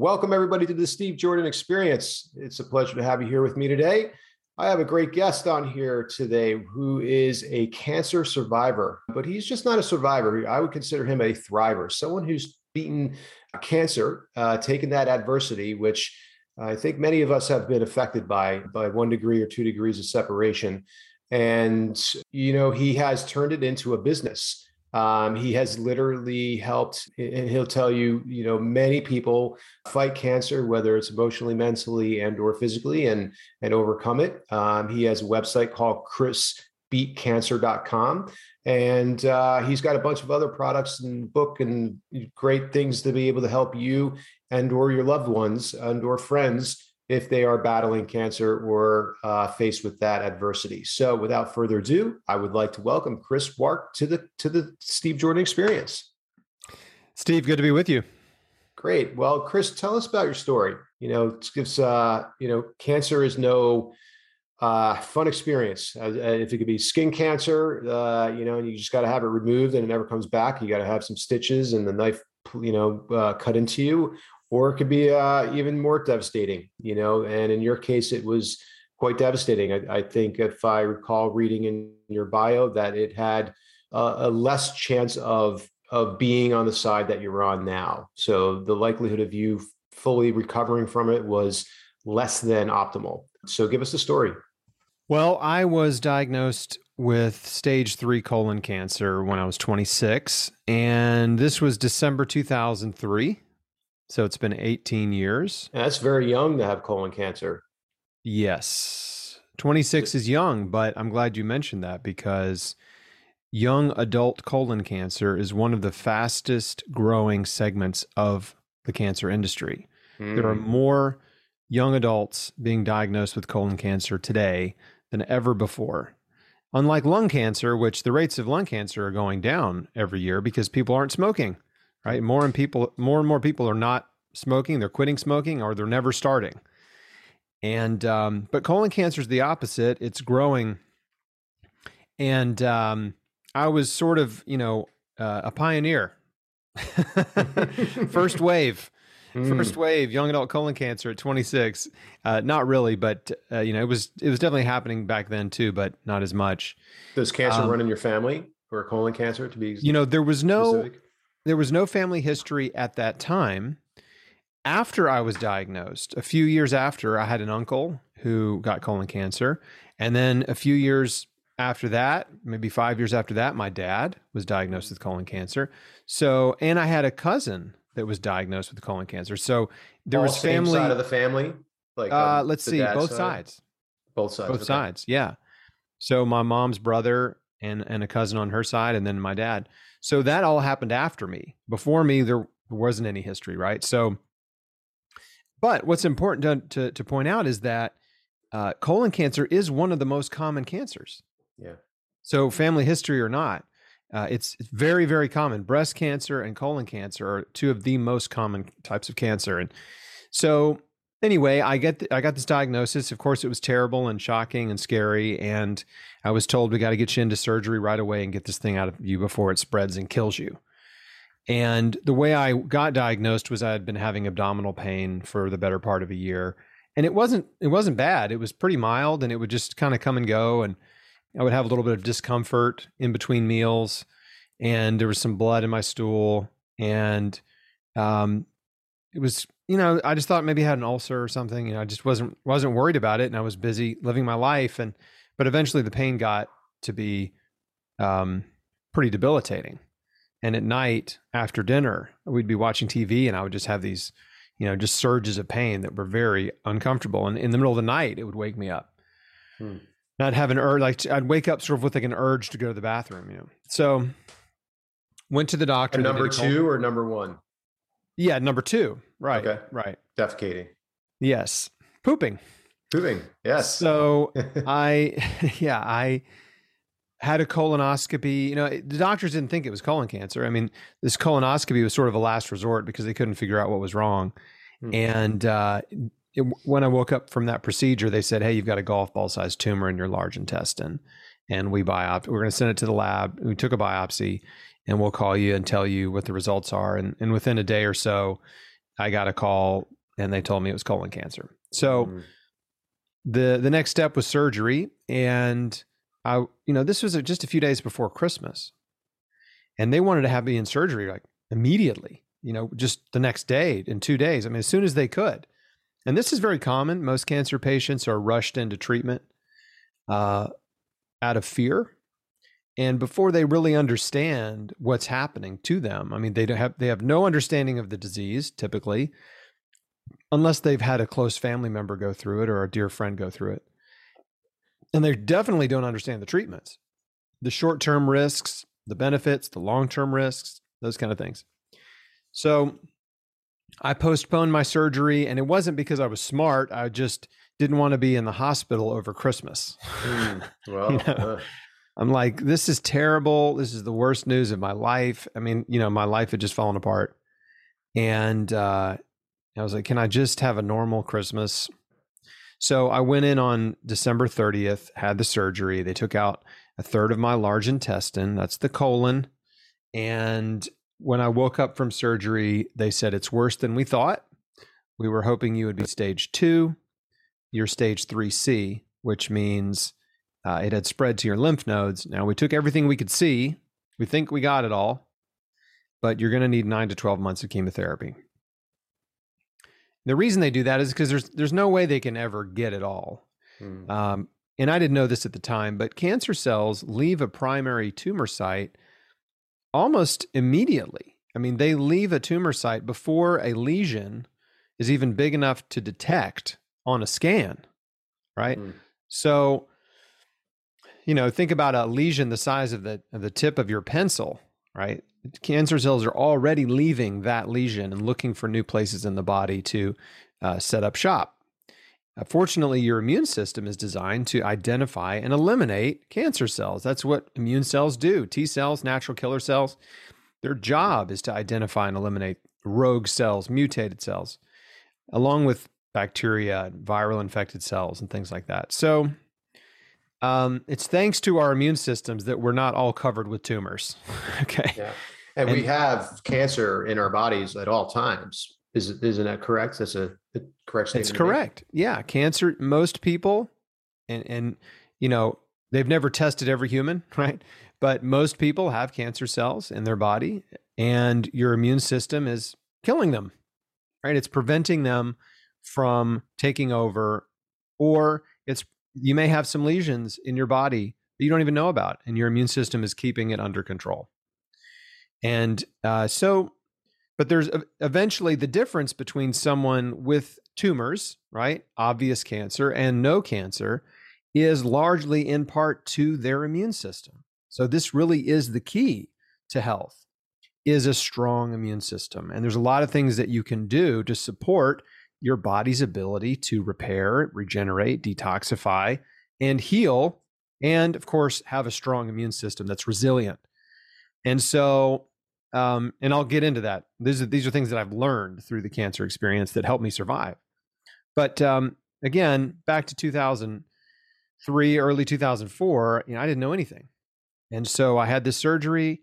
Welcome, everybody, to the Steve Jordan Experience. It's a pleasure to have you here with me today. I have a great guest on here today who is a cancer survivor, but he's just not a survivor. I would consider him a thriver, someone who's beaten cancer, uh, taken that adversity, which I think many of us have been affected by, by one degree or two degrees of separation. And, you know, he has turned it into a business. Um, he has literally helped, and he'll tell you, you know, many people fight cancer, whether it's emotionally, mentally, and or physically, and and overcome it. Um, he has a website called chrisbeatcancer.com, and uh, he's got a bunch of other products and book and great things to be able to help you and or your loved ones and or friends if they are battling cancer or uh, faced with that adversity. So, without further ado, I would like to welcome Chris Wark to the to the Steve Jordan Experience. Steve, good to be with you. Great. Well, Chris, tell us about your story. You know, it's uh, you know, cancer is no uh, fun experience. Uh, if it could be skin cancer, uh, you know, and you just got to have it removed and it never comes back. You got to have some stitches and the knife, you know, uh, cut into you, or it could be uh, even more devastating, you know. And in your case, it was quite devastating. I, I think, if I recall reading in your bio, that it had uh, a less chance of of being on the side that you're on now. So the likelihood of you fully recovering from it was less than optimal. So give us the story. Well, I was diagnosed with stage three colon cancer when I was 26, and this was December 2003. So it's been 18 years. And that's very young to have colon cancer. Yes. 26 is young, but I'm glad you mentioned that because young adult colon cancer is one of the fastest growing segments of the cancer industry. Mm. There are hmm. more young adults being diagnosed with colon cancer today than ever before. Unlike lung cancer, which the rates of lung cancer are going down every year because people aren't smoking right? More and people, more and more people are not smoking; they're quitting smoking, or they're never starting. And um, but colon cancer is the opposite; it's growing. And um, I was sort of, you know, uh, a pioneer, first wave. Mm. First wave, young adult colon cancer at 26. Uh, not really, but uh, you know, it was it was definitely happening back then too, but not as much. Does cancer um, run in your family or colon cancer to be? You know, there was no specific? There was no family history at that time. After I was diagnosed, a few years after, I had an uncle who got colon cancer. And then a few years after that, maybe five years after that, my dad was diagnosed with colon cancer. So, and I had a cousin that was diagnosed with colon cancer. So there All was family side of the family. Like, uh, let's see, both side? sides. Both sides. Both okay. sides. Yeah. So my mom's brother and and a cousin on her side, and then my dad. So that all happened after me. Before me, there wasn't any history, right? So, but what's important to to, to point out is that uh, colon cancer is one of the most common cancers. Yeah. So family history or not, uh, it's, it's very very common. Breast cancer and colon cancer are two of the most common types of cancer, and so anyway, I get I got this diagnosis. Of course, it was terrible and shocking and scary. And I was told we got to get you into surgery right away and get this thing out of you before it spreads and kills you. And the way I got diagnosed was I had been having abdominal pain for the better part of a year, and it wasn't it wasn't bad. It was pretty mild, and it would just kind of come and go. And I would have a little bit of discomfort in between meals, and there was some blood in my stool, and um, it was you know, I just thought maybe I had an ulcer or something. You know, I just wasn't wasn't worried about it, and I was busy living my life. And but eventually, the pain got to be um, pretty debilitating. And at night after dinner, we'd be watching TV, and I would just have these, you know, just surges of pain that were very uncomfortable. And in the middle of the night, it would wake me up. Hmm. And I'd have an urge, like I'd wake up sort of with like an urge to go to the bathroom. You know, so went to the doctor. number two or number one? Yeah, number two. Right. Okay. Right. Defecating. Yes. Pooping. Pooping. Yes. So I, yeah, I had a colonoscopy. You know, the doctors didn't think it was colon cancer. I mean, this colonoscopy was sort of a last resort because they couldn't figure out what was wrong. Hmm. And uh, it, when I woke up from that procedure, they said, "Hey, you've got a golf ball sized tumor in your large intestine." And we biopsy. We're going to send it to the lab. We took a biopsy, and we'll call you and tell you what the results are. And, and within a day or so, I got a call and they told me it was colon cancer. So Mm. the the next step was surgery and I you know this was just a few days before Christmas. And they wanted to have me in surgery like immediately, you know, just the next day in 2 days. I mean as soon as they could. And this is very common. Most cancer patients are rushed into treatment uh, out of fear and before they really understand what's happening to them i mean they don't have they have no understanding of the disease typically unless they've had a close family member go through it or a dear friend go through it. And they definitely don't understand the treatments the short-term risks the benefits the long-term risks those kind of things. So i postponed my surgery and it wasn't because i was smart i just didn't want to be in the hospital over christmas. Mm. Well, You know, uh, I'm like, this is terrible. This is the worst news of my life. I mean, you know, my life had just fallen apart. And uh, I was like, can I just have a normal Christmas? So I went in on December 30th, had the surgery. They took out a third of my large intestine, that's the colon. And when I woke up from surgery, they said it's worse than we thought. We were hoping you would be stage two. You're stage 3C, which means uh, it had spread to your lymph nodes. Now, we took everything we could see. We think we got it all, but you're going to need nine to 12 months of chemotherapy. The reason they do that is because there's, there's no way they can ever get it all. mm. Um, and I didn't know this at the time, but cancer cells leave a primary tumor site almost immediately. I mean, they leave a tumor site before a lesion is even big enough to detect on a scan, right? Mm. So, you know, think about a lesion the size of the of the tip of your pencil, right? Cancer cells are already leaving that lesion and looking for new places in the body to uh, set up shop. Uh, fortunately, your immune system is designed to identify and eliminate cancer cells. That's what immune cells do. T cells, natural killer cells, their job is to identify and eliminate rogue cells, mutated cells, along with bacteria, viral infected cells, and things like that. So, um, it's thanks to our immune systems that we're not all covered with tumors. okay. Yeah. And, we have cancer in our bodies at all times. Is isn't that correct? That's a, a correct statement. It's correct. Yeah, cancer. Most people, and and you know they've never tested every human, right? But most people have cancer cells in their body, and your immune system is killing them, right? It's preventing them from taking over, or it's you may have some lesions in your body that you don't even know about, and your immune system is keeping it under control. And uh, so but there's eventually the difference between someone with tumors, right? Obvious cancer and no cancer is largely in part to their immune system. So this really is the key to health is a strong immune system. And there's a lot of things that you can do to support your body's ability to repair, regenerate, detoxify, and heal and of course have a strong immune system that's resilient. And so um, and I'll get into that. These are these are things that I've learned through the cancer experience that helped me survive. But um, again, back to 2003, early 2004, you know, I didn't know anything, and so I had this surgery.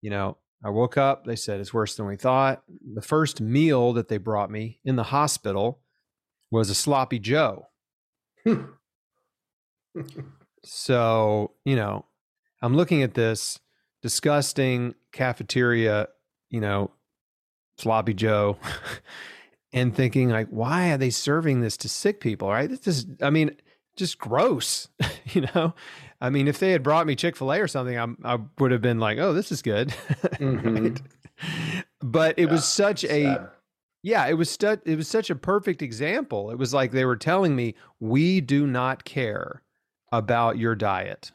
You know, I woke up. They said it's worse than we thought. The first meal that they brought me in the hospital was a sloppy Joe. So you know, I'm looking at this disgusting cafeteria, you know, sloppy Joe, and thinking like, why are they serving this to sick people? Right? This is, I mean, just gross. you know, I mean, if they had brought me Chick Fil A or something, I'm, I would have been like, oh, this is good. Mhm. right? But it was such a sad. yeah, it was stu- it was such a perfect example. It was like they were telling me, "We do not care about your diet."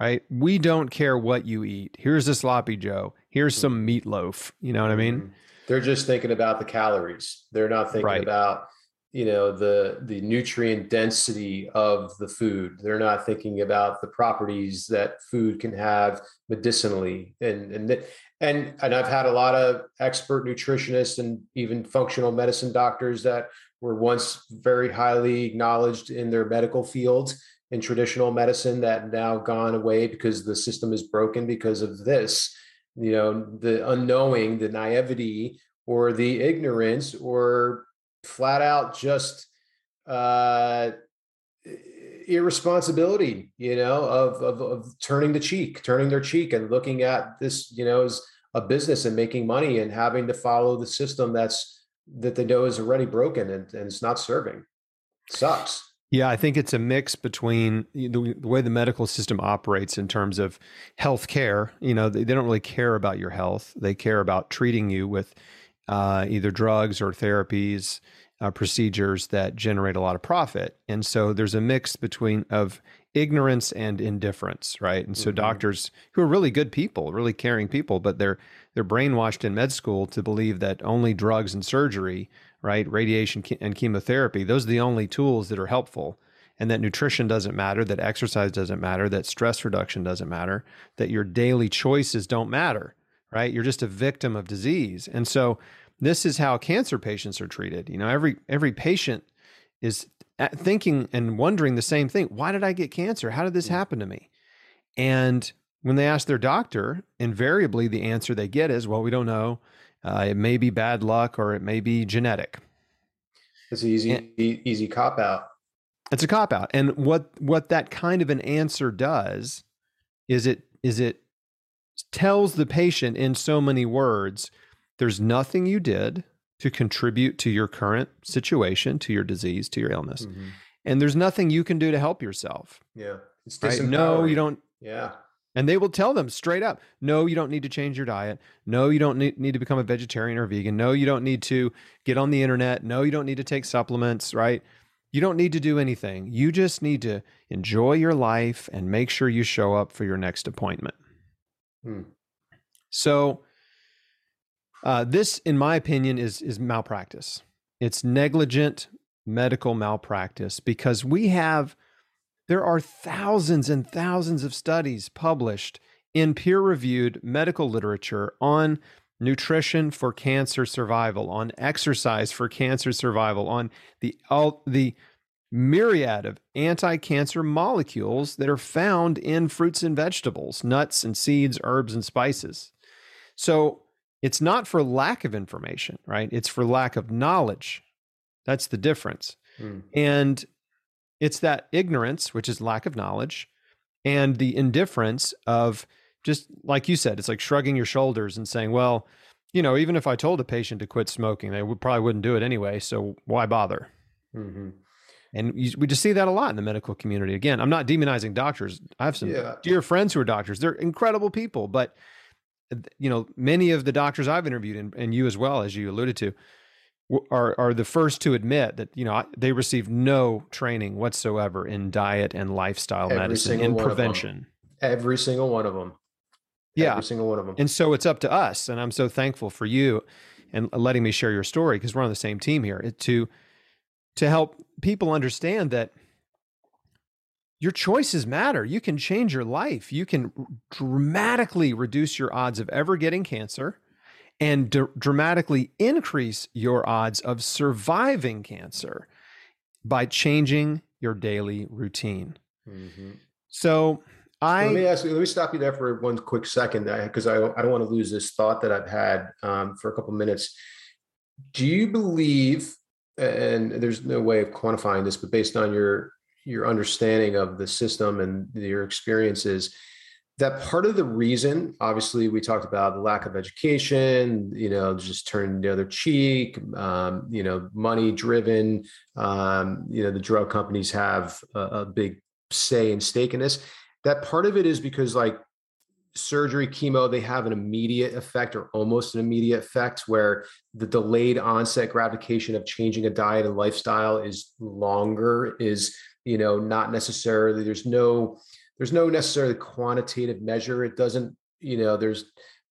Right? We don't care what you eat. Here's a sloppy joe. Here's some meatloaf. You know what I mean? Mhm. They're just thinking about the calories. They're not thinking Right. about you know the the nutrient density of the food. They're not thinking about the properties that food can have medicinally and and and and I've had a lot of expert nutritionists and even functional medicine doctors that were once very highly acknowledged in their medical fields in traditional medicine that now gone away because the system is broken because of this you know the unknowing the naivety or the ignorance or flat out just uh, irresponsibility, you know, of, of, of turning the cheek, turning their cheek and looking at this, you know, as a business and making money and having to follow the system that's that they know is already broken and, and it's not serving. It sucks. Yeah, I think it's a mix between the, the, way the medical system operates in terms of health care. You know, they, they, don't really care about your health. They care about treating you with uh, either drugs or therapies, uh, procedures that generate a lot of profit. And so there's a mix between of ignorance and indifference, right? And so mm-hmm. doctors who are really good people, really caring people, but they're they're brainwashed in med school to believe that only drugs and surgery right? Radiation and chemotherapy, those are the only tools that are helpful. And that nutrition doesn't matter, that exercise doesn't matter, that stress reduction doesn't matter, that your daily choices don't matter, right? You're just a victim of disease. And so this is how cancer patients are treated. You know, every every patient is thinking and wondering the same thing. Why did I get cancer? How did this happen to me? And when they ask their doctor, invariably the answer they get is, well, we don't know. Uh, it may be bad luck or it may be genetic. It's an easy, and, easy cop out. It's a cop out. And what what that kind of an answer does is it is it tells the patient in so many words, there's nothing you did to contribute to your current situation, to your disease, to your illness. Mm-hmm. And there's nothing you can do to help yourself. Yeah. It's right? No, you don't. Yeah. And they will tell them straight up no, you don't need to change your diet. No, you don't need, need to become a vegetarian or vegan. No, you don't need to get on the internet. No, you don't need to take supplements, right? You don't need to do anything. You just need to enjoy your life and make sure you show up for your next appointment. Hmm. So, uh, this, in my opinion, is is malpractice. It's negligent medical malpractice because we have there are thousands and thousands of studies published in peer reviewed medical literature on nutrition for cancer survival, on exercise for cancer survival, on the, all, the myriad of anti cancer molecules that are found in fruits and vegetables, nuts and seeds, herbs and spices. So it's not for lack of information, right? It's for lack of knowledge. That's the difference. Mm. And it's that ignorance, which is lack of knowledge, and the indifference of just like you said, it's like shrugging your shoulders and saying, well, you know, even if I told a patient to quit smoking, they would, probably wouldn't do it anyway. So why bother? Mm-hmm. And you, we just see that a lot in the medical community. Again, I'm not demonizing doctors. I have some yeah. dear friends who are doctors. They're incredible people, but you know, many of the doctors I've interviewed, and, and you as well, as you alluded to, are are the first to admit that you know they received no training whatsoever in diet and lifestyle Every medicine and prevention. Every single one of them. Yeah. Every single one of them. And so it's up to us and I'm so thankful for you and letting me share your story because we're on the same team here to to help people understand that your choices matter. You can change your life. You can dramatically reduce your odds of ever getting cancer and d- dramatically increase your odds of surviving cancer by changing your daily routine. Mm-hmm. So, I let me ask you, let me stop you there for one quick second because I, I don't want to lose this thought that I've had um, for a couple minutes. Do you believe, and there's no way of quantifying this, but based on your your understanding of the system and your experiences, that part of the reason obviously we talked about the lack of education you know just turning the other cheek um, you know money driven um, you know the drug companies have a, a, big say and stake in this. That part of it is because like surgery chemo they have an immediate effect or almost an immediate effect where the delayed onset gratification of changing a diet and lifestyle is longer is you know not necessarily there's no there's no necessarily quantitative measure. It doesn't, you know, there's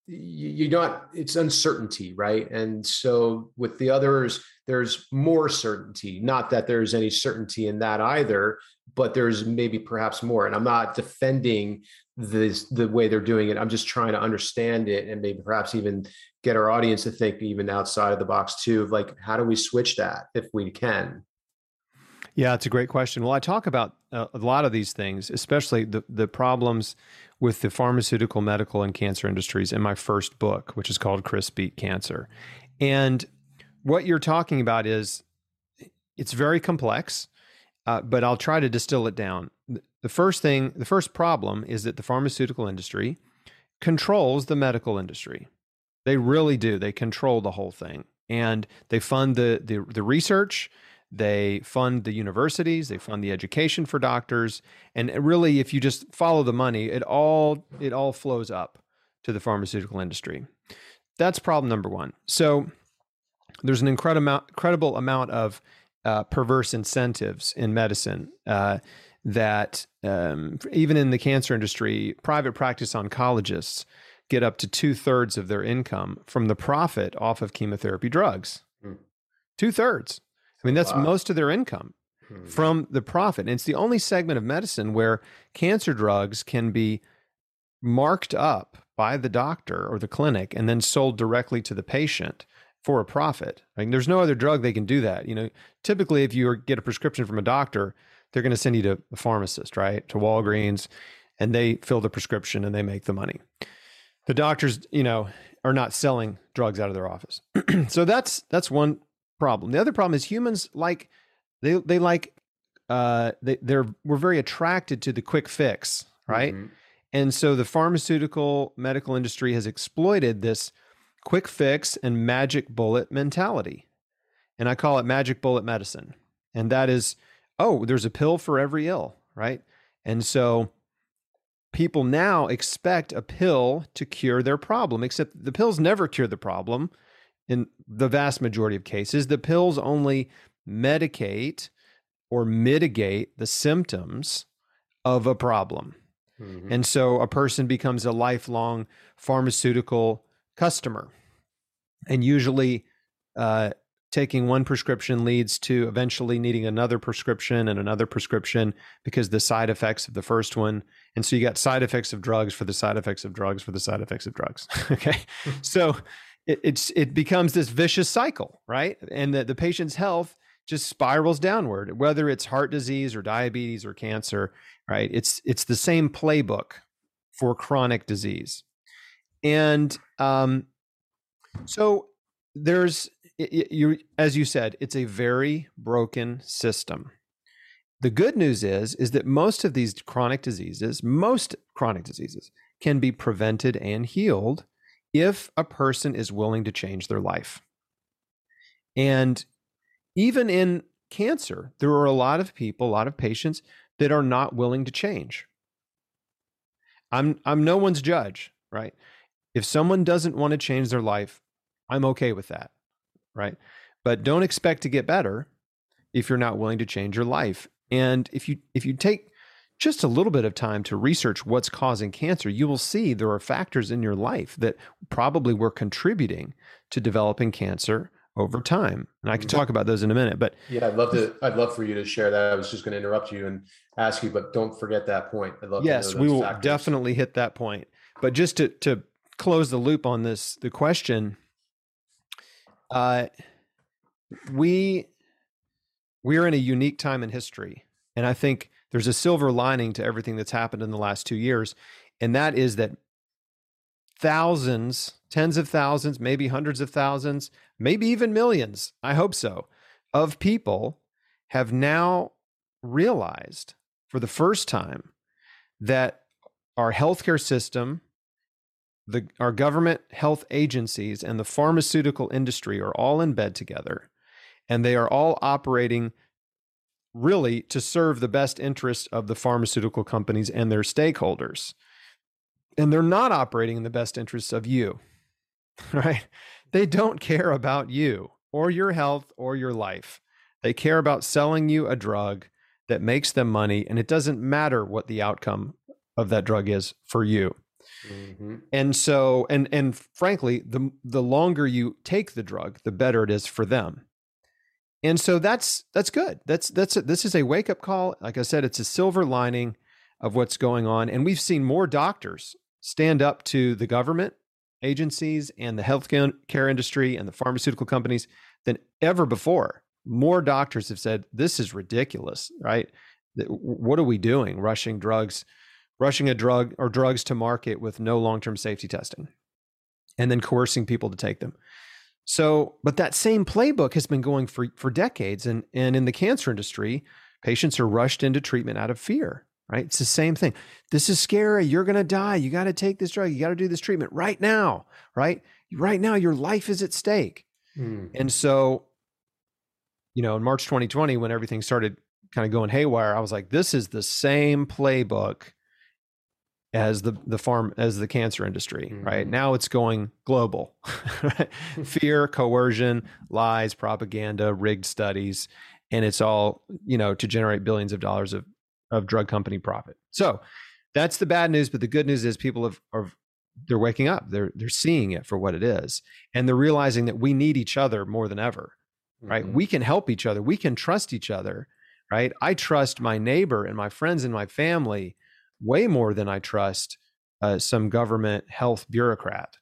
you, you not it's uncertainty, right? And so with the others, there's more certainty. Not that there's any certainty in that either, but there's maybe perhaps more. And I'm not defending this the way they're doing it. I'm just trying to understand it and maybe perhaps even get our audience to think even outside of the box too of like how do we switch that if we can yeah, it's a great question. Well, I talk about uh, a lot of these things, especially the the problems with the pharmaceutical, medical, and cancer industries in my first book, which is called Chris Beat Cancer. And what you're talking about is it's very complex, uh, but I'll try to distill it down. The first thing, the first problem is that the pharmaceutical industry controls the medical industry. They really do. They control the whole thing, and they fund the the, the research. They fund the universities. They fund the education for doctors. And really, if you just follow the money, it all it all flows up to the pharmaceutical industry. That's problem number one. So there's an incredible amount, incredible amount of uh, perverse incentives in medicine uh, that um, even in the cancer industry, private practice oncologists get up to two thirds of their income from the profit off of chemotherapy drugs. Mm. Two thirds. I mean, that's wow. most of their income mm. from the profit. And it's the only segment of medicine where cancer drugs can be marked up by the doctor or the clinic and then sold directly to the patient for a profit. Like there's no other drug they can do that. You know, typically if you get a prescription from a doctor, they're going to send you to a pharmacist, right? To Walgreens and they fill the prescription and they make the money. The doctors, you know, are not selling drugs out of their office. so that's that's one problem. The other problem is humans like they they like uh they they're we're very attracted to the quick fix, right? Mm-hmm. And so the pharmaceutical medical industry has exploited this quick fix and magic bullet mentality. And I call it magic bullet medicine. And that is, oh, there's a pill for every ill, right? And so people now expect a pill to cure their problem, except the pills never cure the problem in the vast majority of cases. The pills only medicate or mitigate the symptoms of a problem. Mm-hmm. And so a person becomes a lifelong pharmaceutical customer. And usually, uh, taking one prescription leads to eventually needing another prescription and another prescription because the side effects of the first one. And so you got side effects of drugs for the side effects of drugs for the side effects of drugs. okay. so it, it's, it becomes this vicious cycle, right? And the, the patient's health just spirals downward, whether it's heart disease or diabetes or cancer, right? It's it's the same playbook for chronic disease, and um, so there's you as you said, it's a very broken system. The good news is is that most of these chronic diseases, most chronic diseases, can be prevented and healed if a person is willing to change their life. And even in cancer, there are a lot of people, a lot of patients that are not willing to change. I'm I'm no one's judge, right? If someone doesn't want to change their life, I'm okay with that, right? But don't expect to get better if you're not willing to change your life. And if you if you take just a little bit of time to research what's causing cancer, you will see there are factors in your life that probably were contributing to developing cancer over time. And I can mm-hmm. talk about those in a minute, but yeah, I'd love to, I'd love for you to share that. I was just going to interrupt you and ask you, but don't forget that point. I'd love yes, we will factors. definitely hit that point. But just to, to close the loop on this, the question, uh, we, we're in a unique time in history. And I think there's a silver lining to everything that's happened in the last two years. And that is that thousands, tens of thousands, maybe hundreds of thousands, maybe even millions, I hope so, of people have now realized for the first time that our healthcare system, the, our government health agencies, and the pharmaceutical industry are all in bed together. And they are all operating really to serve the best interest of the pharmaceutical companies and their stakeholders and they're not operating in the best interests of you, right? They don't care about you or your health or your life. They care about selling you a drug that makes them money, and it doesn't matter what the outcome of that drug is for you. Mm-hmm. And so, and and frankly, the the longer you take the drug, the better it is for them. And so that's that's good. That's that's a, this is a wake up call. Like I said, it's a silver lining of what's going on, and we've seen more doctors stand up to the government agencies and the healthcare industry and the pharmaceutical companies than ever before. More doctors have said, this is ridiculous, right? What are we doing? Rushing drugs, rushing a drug or drugs to market with no long term safety testing and then coercing people to take them. So, but that same playbook has been going for for decades, and and in the cancer industry, patients are rushed into treatment out of fear. Right? It's the same thing. This is scary. You're going to die. You got to take this drug. You got to do this treatment right now. Right? Right now, your life is at stake. Mm. And so, you know, in March 2020, when everything started kind of going haywire, I was like, this is the same playbook as the the farm as the cancer industry mm-hmm. right now it's going global fear coercion lies propaganda rigged studies and it's all you know to generate billions of dollars of of drug company profit. So that's the bad news but the good news is people have are they're waking up. They're they're seeing it for what it is and they're realizing that we need each other more than ever right? Mm-hmm. we can help each other. We can trust each other right? I trust my neighbor and my friends and my family way more than I trust uh, some government health bureaucrat,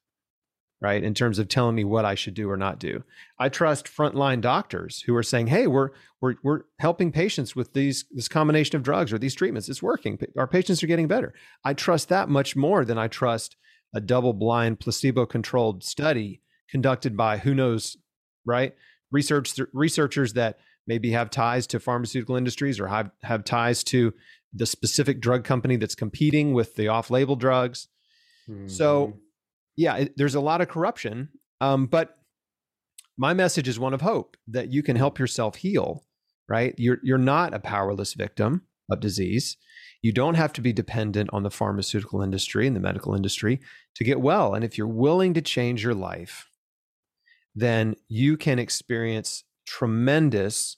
right? In terms of telling me what I should do or not do. I trust frontline doctors who are saying, "Hey, we're we're we're helping patients with these this combination of drugs or these treatments. It's working. Our patients are getting better." I trust that much more than I trust a double-blind placebo-controlled study conducted by who knows, right? Research researchers that maybe have ties to pharmaceutical industries or have, have ties to the specific drug company that's competing with the off-label drugs. Mm-hmm. So, yeah, it, there's a lot of corruption. Um, but my message is one of hope that you can help yourself heal. Right? You're you're not a powerless victim of disease. You don't have to be dependent on the pharmaceutical industry and the medical industry to get well. And if you're willing to change your life, then you can experience tremendous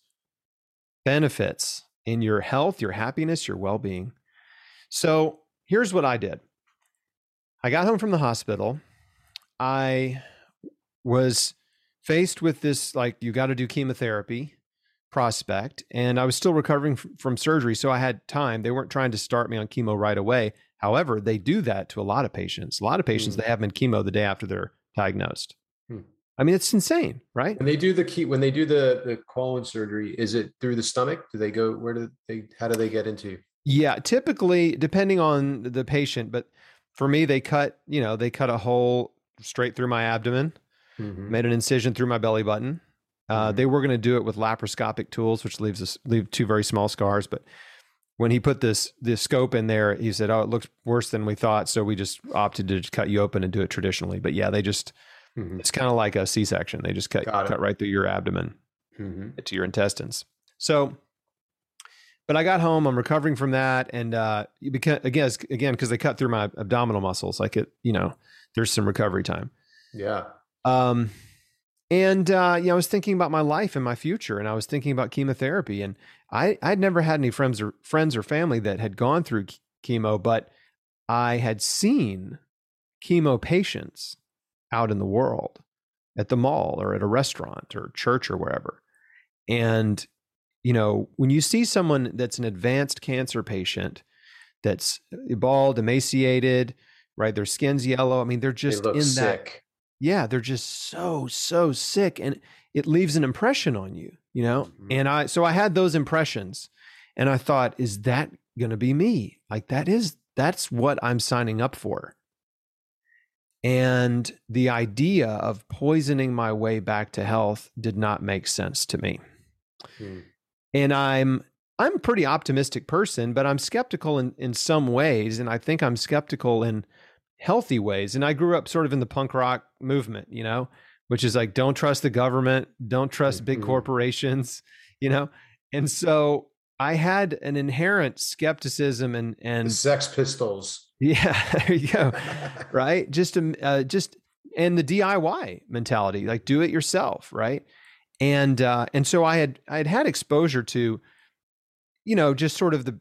benefits in your health, your happiness, your well being. So here's what I did I got home from the hospital. I was faced with this, like, you got to do chemotherapy prospect, and I was still recovering from surgery. So I had time. They weren't trying to start me on chemo right away. However, they do that to a lot of patients. A lot of patients, mm. they have in chemo the day after they're diagnosed. I mean, it's insane, right? When they do the key, when they do the the colon surgery, is it through the stomach? Do they go? Where do they? How do they get into? Yeah, typically, depending on the patient, but for me, they cut. You know, they cut a hole straight through my abdomen, mm-hmm. made an incision through my belly button. Uh, mm-hmm. They were going to do it with laparoscopic tools, which leaves us leave two very small scars. But when he put this this scope in there, he said, "Oh, it looks worse than we thought," so we just opted to cut you open and do it traditionally. But yeah, they just Mm-hmm. It's kind of like a C section. They just cut, cut right through your abdomen mm-hmm. to your intestines. So, but I got home. I'm recovering from that, and uh, because again, again, because they cut through my abdominal muscles, like it, you know, there's some recovery time. Yeah. Um, and uh, yeah, I was thinking about my life and my future, and I was thinking about chemotherapy, and I I'd never had any friends or friends or family that had gone through chemo, but I had seen chemo patients out in the world at the mall or at a restaurant or church or wherever. And, you know, when you see someone that's an advanced cancer patient that's bald, emaciated, right? Their skin's yellow. I mean, they're just they in sick. that. Yeah, they're just so, so sick. And it leaves an impression on you, you know? Mm-hmm. And I, so I had those impressions and I thought, is that going to be me? Like, that is, that's what I'm signing up for. And the idea of poisoning my way back to health did not make sense to me. Hmm. And I'm I'm a pretty optimistic person, but I'm skeptical in, in some ways. And I think I'm skeptical in healthy ways. And I grew up sort of in the punk rock movement, you know, which is like, don't trust the government, don't trust mm-hmm. big corporations, you know? And so I had an inherent skepticism and, and the Sex Pistols. Yeah, there you go. right? Just uh, just and the DIY mentality, like do it yourself, right? And uh, and so I had I had had exposure to, you know, just sort of the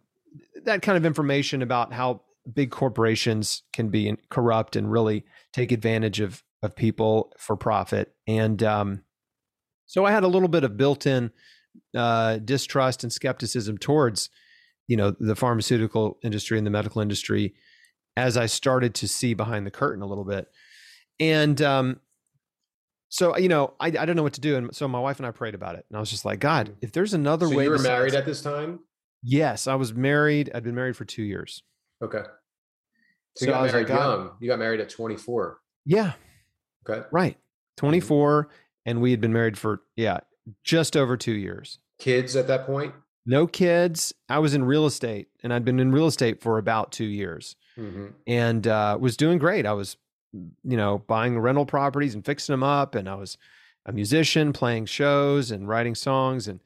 that kind of information about how big corporations can be corrupt and really take advantage of of people for profit. And um, so I had a little bit of built-in uh, distrust and skepticism towards, you know, the pharmaceutical industry and the medical industry as I started to see behind the curtain a little bit. And um, so, you know, I, I don't know what to do. And so my wife and I prayed about it. And I was just like, God, mm. if there's another so way. You were married at this time? Yes, I was married. I'd been married for two years. Okay. So, so you got married like, young. You got married at 24. Yeah. Okay. Right. Mm-hmm. 24. and we had been married for yeah, just over 2 years. Kids at that point? No kids. I was in real estate and I'd been in real estate for about 2 years. Mm-hmm. And uh, was doing great. I was you know, buying rental properties and fixing them up and I was a musician playing shows and writing songs and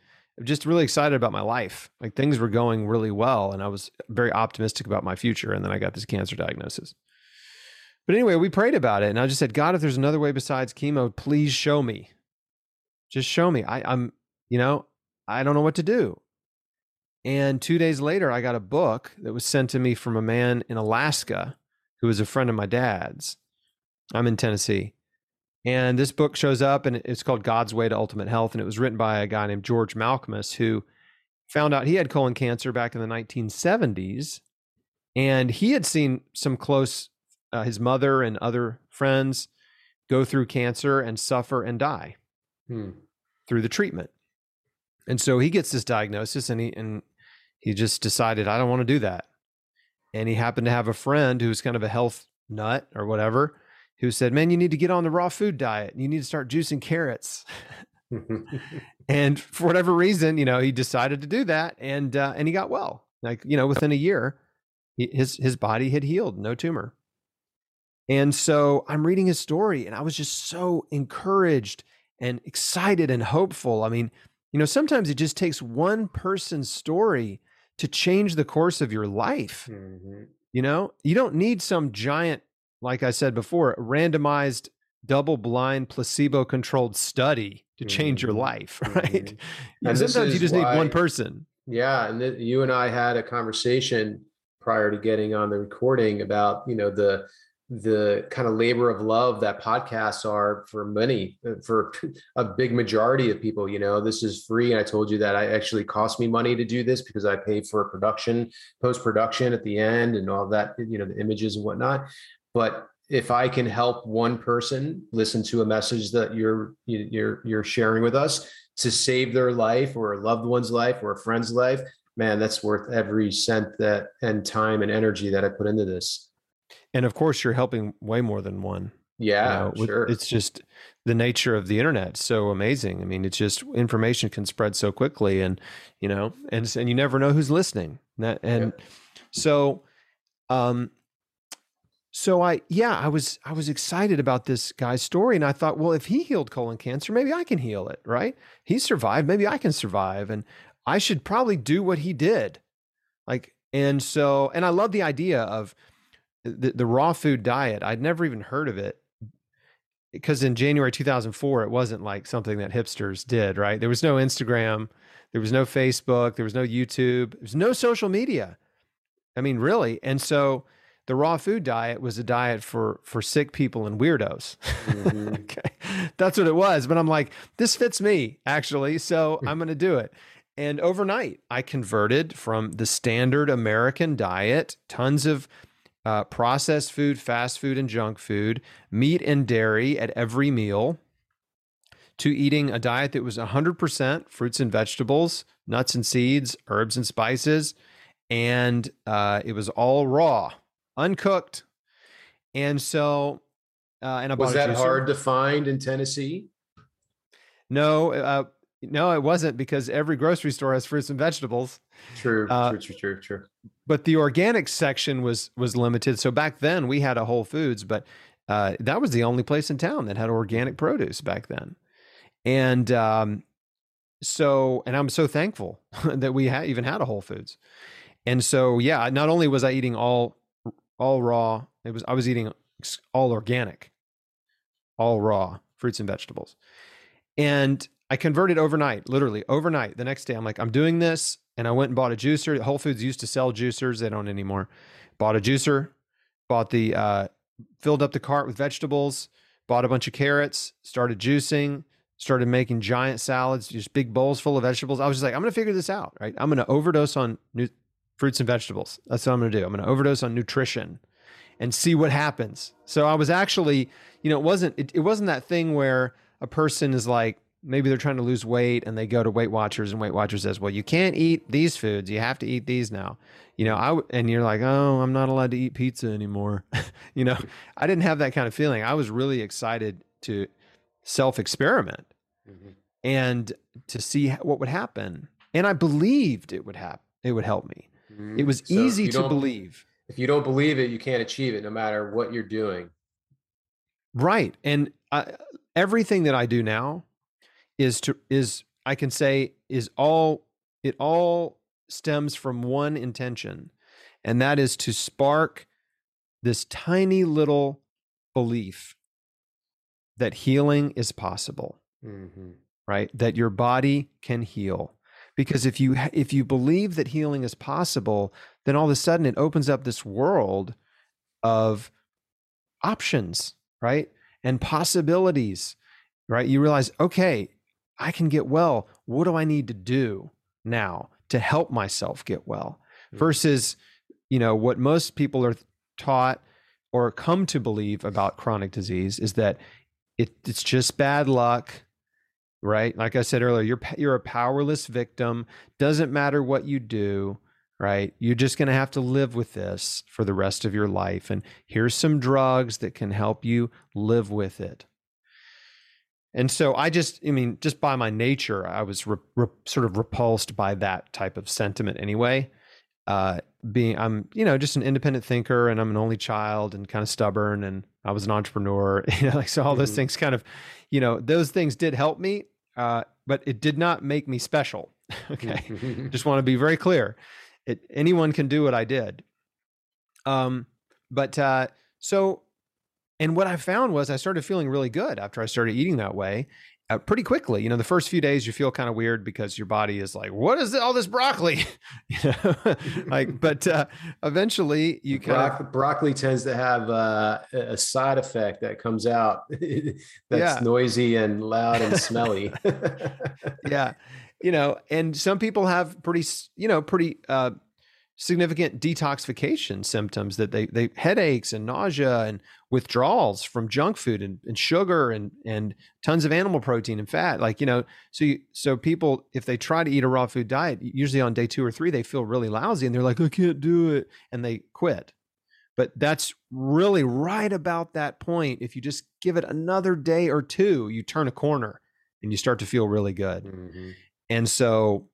just really excited about my life. Like things were going really well and I was very optimistic about my future. And then I got this cancer diagnosis. But anyway, we prayed about it and I just said, God, if there's another way besides chemo, please show me. Just show me. I, I'm, you know, I don't know what to do. And two days later, I got a book that was sent to me from a man in Alaska who was a friend of my dad's. I'm in Tennessee. And this book shows up and it's called God's Way to Ultimate Health. And it was written by a guy named George Malkmus who found out he had colon cancer back in the 1970s. And he had seen some close, uh, his mother and other friends go through cancer and suffer and die hmm. through the treatment. And so he gets this diagnosis and he, and he just decided, I don't want to do that. And he happened to have a friend who's kind of a health nut or whatever who said, Man, you need to get on the raw food diet. You need to start juicing carrots. and for whatever reason, you know, he decided to do that and uh, and he got well. Like, you know, within a year, he, his his body had healed, no tumor. And so I'm reading his story and I was just so encouraged and excited and hopeful. I mean, you know, sometimes it just takes one person's story to change the course of your life. Mm-hmm. You know, you don't need some giant like I said before, randomized, double blind, placebo controlled study to change your mm-hmm. life, right? Mm-hmm. And sometimes you just why, need one person. Yeah. And th- you and I had a conversation prior to getting on the recording about, you know, the, the kind of labor of love that podcasts are for many uh, for a big majority of people you know this is free and i told you that i actually cost me money to do this because i pay for production post production at the end and all that you know the images and whatnot but if I can help one person listen to a message that you're you're you're sharing with us to save their life or a loved one's life or a friend's life, man, that's worth every cent that and time and energy that I put into this. And of course, you're helping way more than one. Yeah, sure. It's just the nature of the internet so amazing. I mean, it's just information can spread so quickly, and you know, and and you never know who's listening. And, and yeah. so, um, so I yeah, I was I was excited about this guy's story and I thought, well, if he healed colon cancer, maybe I can heal it, right? He survived, maybe I can survive and I should probably do what he did. Like and so and I love the idea of the, the raw food diet. I'd never even heard of it because in January 2004 it wasn't like something that hipsters did, right? There was no Instagram, there was no Facebook, there was no YouTube, there was no social media. I mean, really. And so the raw food diet was a diet for for sick people and weirdos. Mm-hmm. okay. That's what it was. But I'm like, this fits me actually. So I'm going to do it. And overnight, I converted from the standard American diet, tons of uh, processed food, fast food, and junk food, meat and dairy at every meal, to eating a diet that was 100% fruits and vegetables, nuts and seeds, herbs and spices. And uh, it was all raw uncooked. And so, uh, and I was that hard to find in Tennessee? No, uh, no, it wasn't because every grocery store has fruits and vegetables. True, uh, true, true, true, true. But the organic section was was limited. So back then we had a Whole Foods, but uh, that was the only place in town that had organic produce back then. And um, so, and I'm so thankful that we ha- even had a Whole Foods. And so, yeah, not only was I eating all all raw. It was I was eating all organic, all raw fruits and vegetables. And I converted overnight, literally overnight. The next day, I'm like, I'm doing this. And I went and bought a juicer. Whole Foods used to sell juicers, they don't anymore. Bought a juicer, bought the, uh, filled up the cart with vegetables, bought a bunch of carrots, started juicing, started making giant salads, just big bowls full of vegetables. I was just like, I'm going to figure this out, right? I'm going to overdose on fruits and vegetables. That's what I'm going to do. I'm going to overdose on nutrition and see what happens. So I was actually, you know, it wasn't it, it wasn't that thing where a person is like maybe they're trying to lose weight and they go to Weight Watchers and Weight Watchers says, "Well, you can't eat these foods. You have to eat these now." You know, I and you're like, "Oh, I'm not allowed to eat pizza anymore." you know, I didn't have that kind of feeling. I was really excited to self experiment mm-hmm. and to see what would happen. And I believed it would happen. It would help me. Mm-hmm. It was so easy to believe. If you don't believe it, you can't achieve it, no matter what you're doing. Right, and I, everything that I do now is to is I can say is all it all stems from one intention, and that is to spark this tiny little belief that healing is possible. Mm-hmm. Right? That your body can heal. Because if you if you believe that healing is possible, then all of a sudden it opens up this world of options, right? And possibilities, right? You realize, okay, I can get well. What do I need to do now to help myself get well? Mm-hmm. Versus, you know, what most people are taught or come to believe about chronic disease is that it, it's just bad luck, right? Like I said earlier, you're you're a powerless victim. Doesn't matter what you do, right? You're just going to have to live with this for the rest of your life. And here's some drugs that can help you live with it. And so I just, I mean, just by my nature, I was re- re- sort of repulsed by that type of sentiment anyway. Uh, being, I'm, you know, just an independent thinker and I'm an only child and kind of stubborn and I was an entrepreneur, you know, like, so all those mm-hmm. things kind of, you know, those things did help me, uh, but it did not make me special. okay. just want to be very clear. It, anyone can do what I did. Um, but, uh, so and what I found was I started feeling really good after I started eating that way. Uh, pretty quickly, you know, the first few days you feel kind of weird because your body is like, "What is all this broccoli?" you know, like, but uh, eventually you kind Bro- of broccoli tends to have uh, a side effect that comes out that's noisy and loud and smelly. yeah, you know, and some people have pretty, you know, pretty uh, significant detoxification symptoms that they they headaches and nausea and withdrawals from junk food and, and sugar and and tons of animal protein and fat like you know so you, so people if they try to eat a raw food diet usually on day 2 or 3 they feel really lousy and they're like I can't do it and they quit. But that's really right about that point. If you just give it another day or two you turn a corner and you start to feel really good. Mm-hmm. and so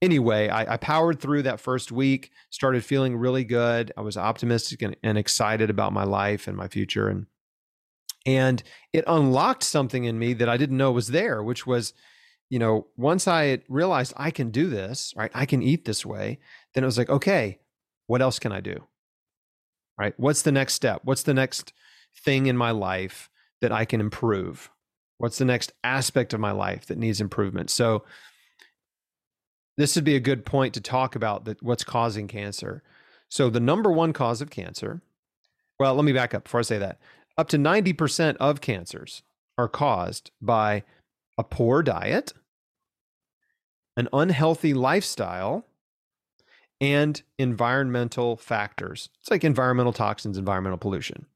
anyway, I, I, powered through that first week, started feeling really good. I was optimistic and, and, excited about my life and my future. And and it unlocked something in me that I didn't know was there, which was, you know, once I realized I can do this, right? I can eat this way, then it was like, okay, what else can I do? Right? What's the next step? What's the next thing in my life that I can improve? What's the next aspect of my life that needs improvement? So this would be a good point to talk about that what's causing cancer. So the number one cause of cancer, well, let me back up before I say that. Up to 90% of cancers are caused by a poor diet, an unhealthy lifestyle, and environmental factors. It's like environmental toxins, environmental pollution.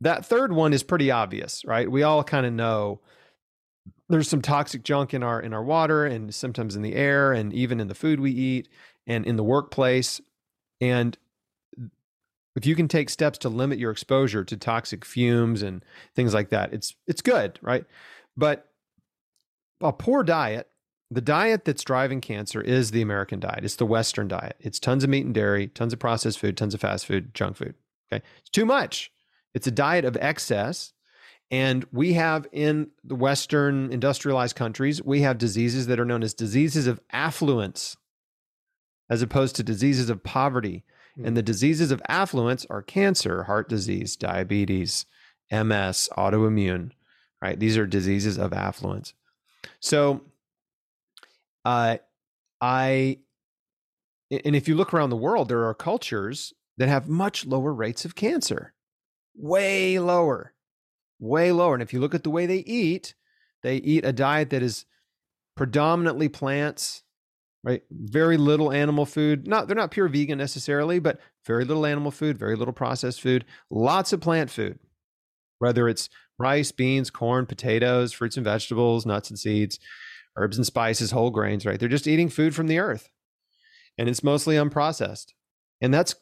That third one is pretty obvious, right? We all kind of know there's some toxic junk in our in our water and sometimes in the air and even in the food we eat and in the workplace. And if you can take steps to limit your exposure to toxic fumes and things like that it's it's good right? But a poor diet the diet that's driving cancer is the american diet. It's the western diet. It's tons of meat and dairy tons of processed food tons of fast food junk food okay? It's too much. It's a diet of excess and we have in the Western industrialized countries, we have diseases that are known as diseases of affluence, as opposed to diseases of poverty. Mm. And the diseases of affluence are cancer, heart disease, diabetes, MS, autoimmune, right? These are diseases of affluence. So, uh, I, and if you look around the world, there are cultures that have much lower rates of cancer, way lower way lower. And if you look at the way they eat, they eat a diet that is predominantly plants, right? Very little animal food. Not they're not pure vegan necessarily, but very little animal food, very little processed food, lots of plant food. Whether it's rice, beans, corn, potatoes, fruits and vegetables, nuts and seeds, herbs and spices, whole grains, right? They're just eating food from the earth. And it's mostly unprocessed. And that's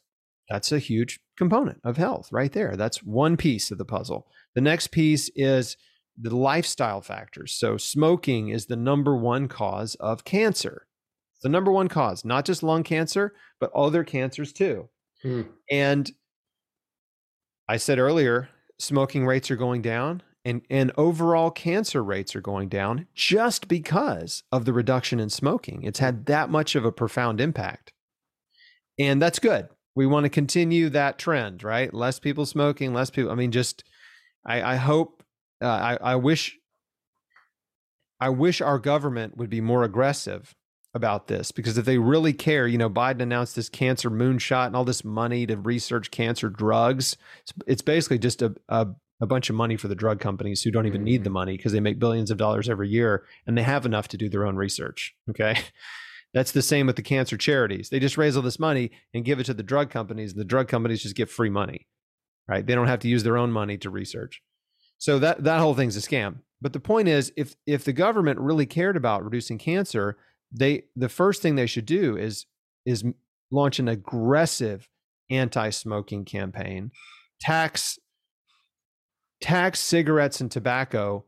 that's a huge component of health right there. That's one piece of the puzzle. The next piece is the lifestyle factors. So smoking is the number one cause of cancer. It's the number one cause, not just lung cancer, but other cancers too. Hmm. And I said earlier, smoking rates are going down and, and overall cancer rates are going down just because of the reduction in smoking. It's had that much of a profound impact. And that's good. We want to continue that trend, right? Less people smoking, less people. I mean, just, I, I hope, uh, I, I wish, I wish our government would be more aggressive about this because if they really care, you know, Biden announced this cancer moonshot and all this money to research cancer drugs. It's, it's basically just a, a, a bunch of money for the drug companies who don't even need the money because they make billions of dollars every year and they have enough to do their own research. Okay. That's the same with the cancer charities. They just raise all this money and give it to the drug companies, and the drug companies just get free money, right? They don't have to use their own money to research. So that that whole thing's a scam. But the point is, if if the government really cared about reducing cancer, they the first thing they should do is is launch an aggressive anti-smoking campaign, tax tax cigarettes and tobacco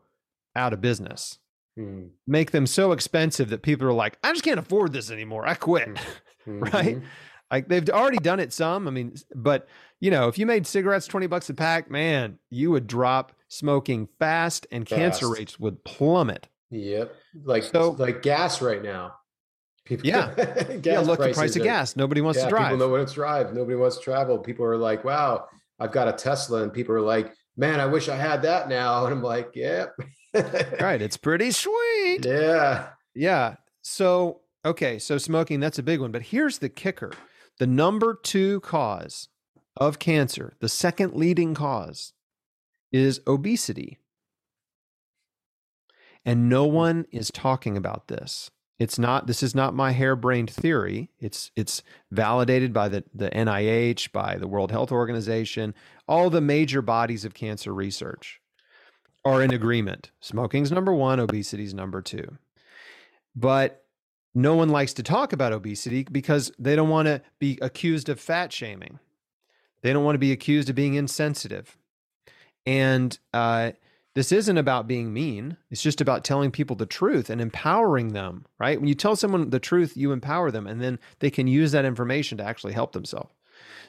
out of business Hmm. make them so expensive that people are like, I just can't afford this anymore. I quit. right? Mhm. Like they've already done it some. I mean, but you know, if you made cigarettes 20 bucks a pack, man, you would drop smoking fast and cancer rates would plummet. Yep. Like So- like gas right now. People, Yeah. yeah, look, at the price of gas. Nobody wants yeah, to drive. People know what to drive. Nobody wants to travel. People are like, wow, I've got a Tesla. And people are like, man, I wish I had that now. And I'm like, yep. Right. It's pretty sweet. Yeah. Yeah. So, okay. So, smoking, that's a big one. But here's the kicker the number two cause of cancer, the second leading cause, is obesity. And no hmm. one is talking about this. It's not, this is not my harebrained theory. It's, it's validated by the, the NIH, by the World Health Organization, all the major bodies of cancer research are in agreement. Smoking's number one, obesity's number two. But no one likes to talk about obesity because they don't want to be accused of fat shaming. They don't want to be accused of being insensitive. And uh, this isn't about being mean. It's just about telling people the truth and empowering them, right? When you tell someone the truth, you empower them, and then they can use that information to actually help themselves.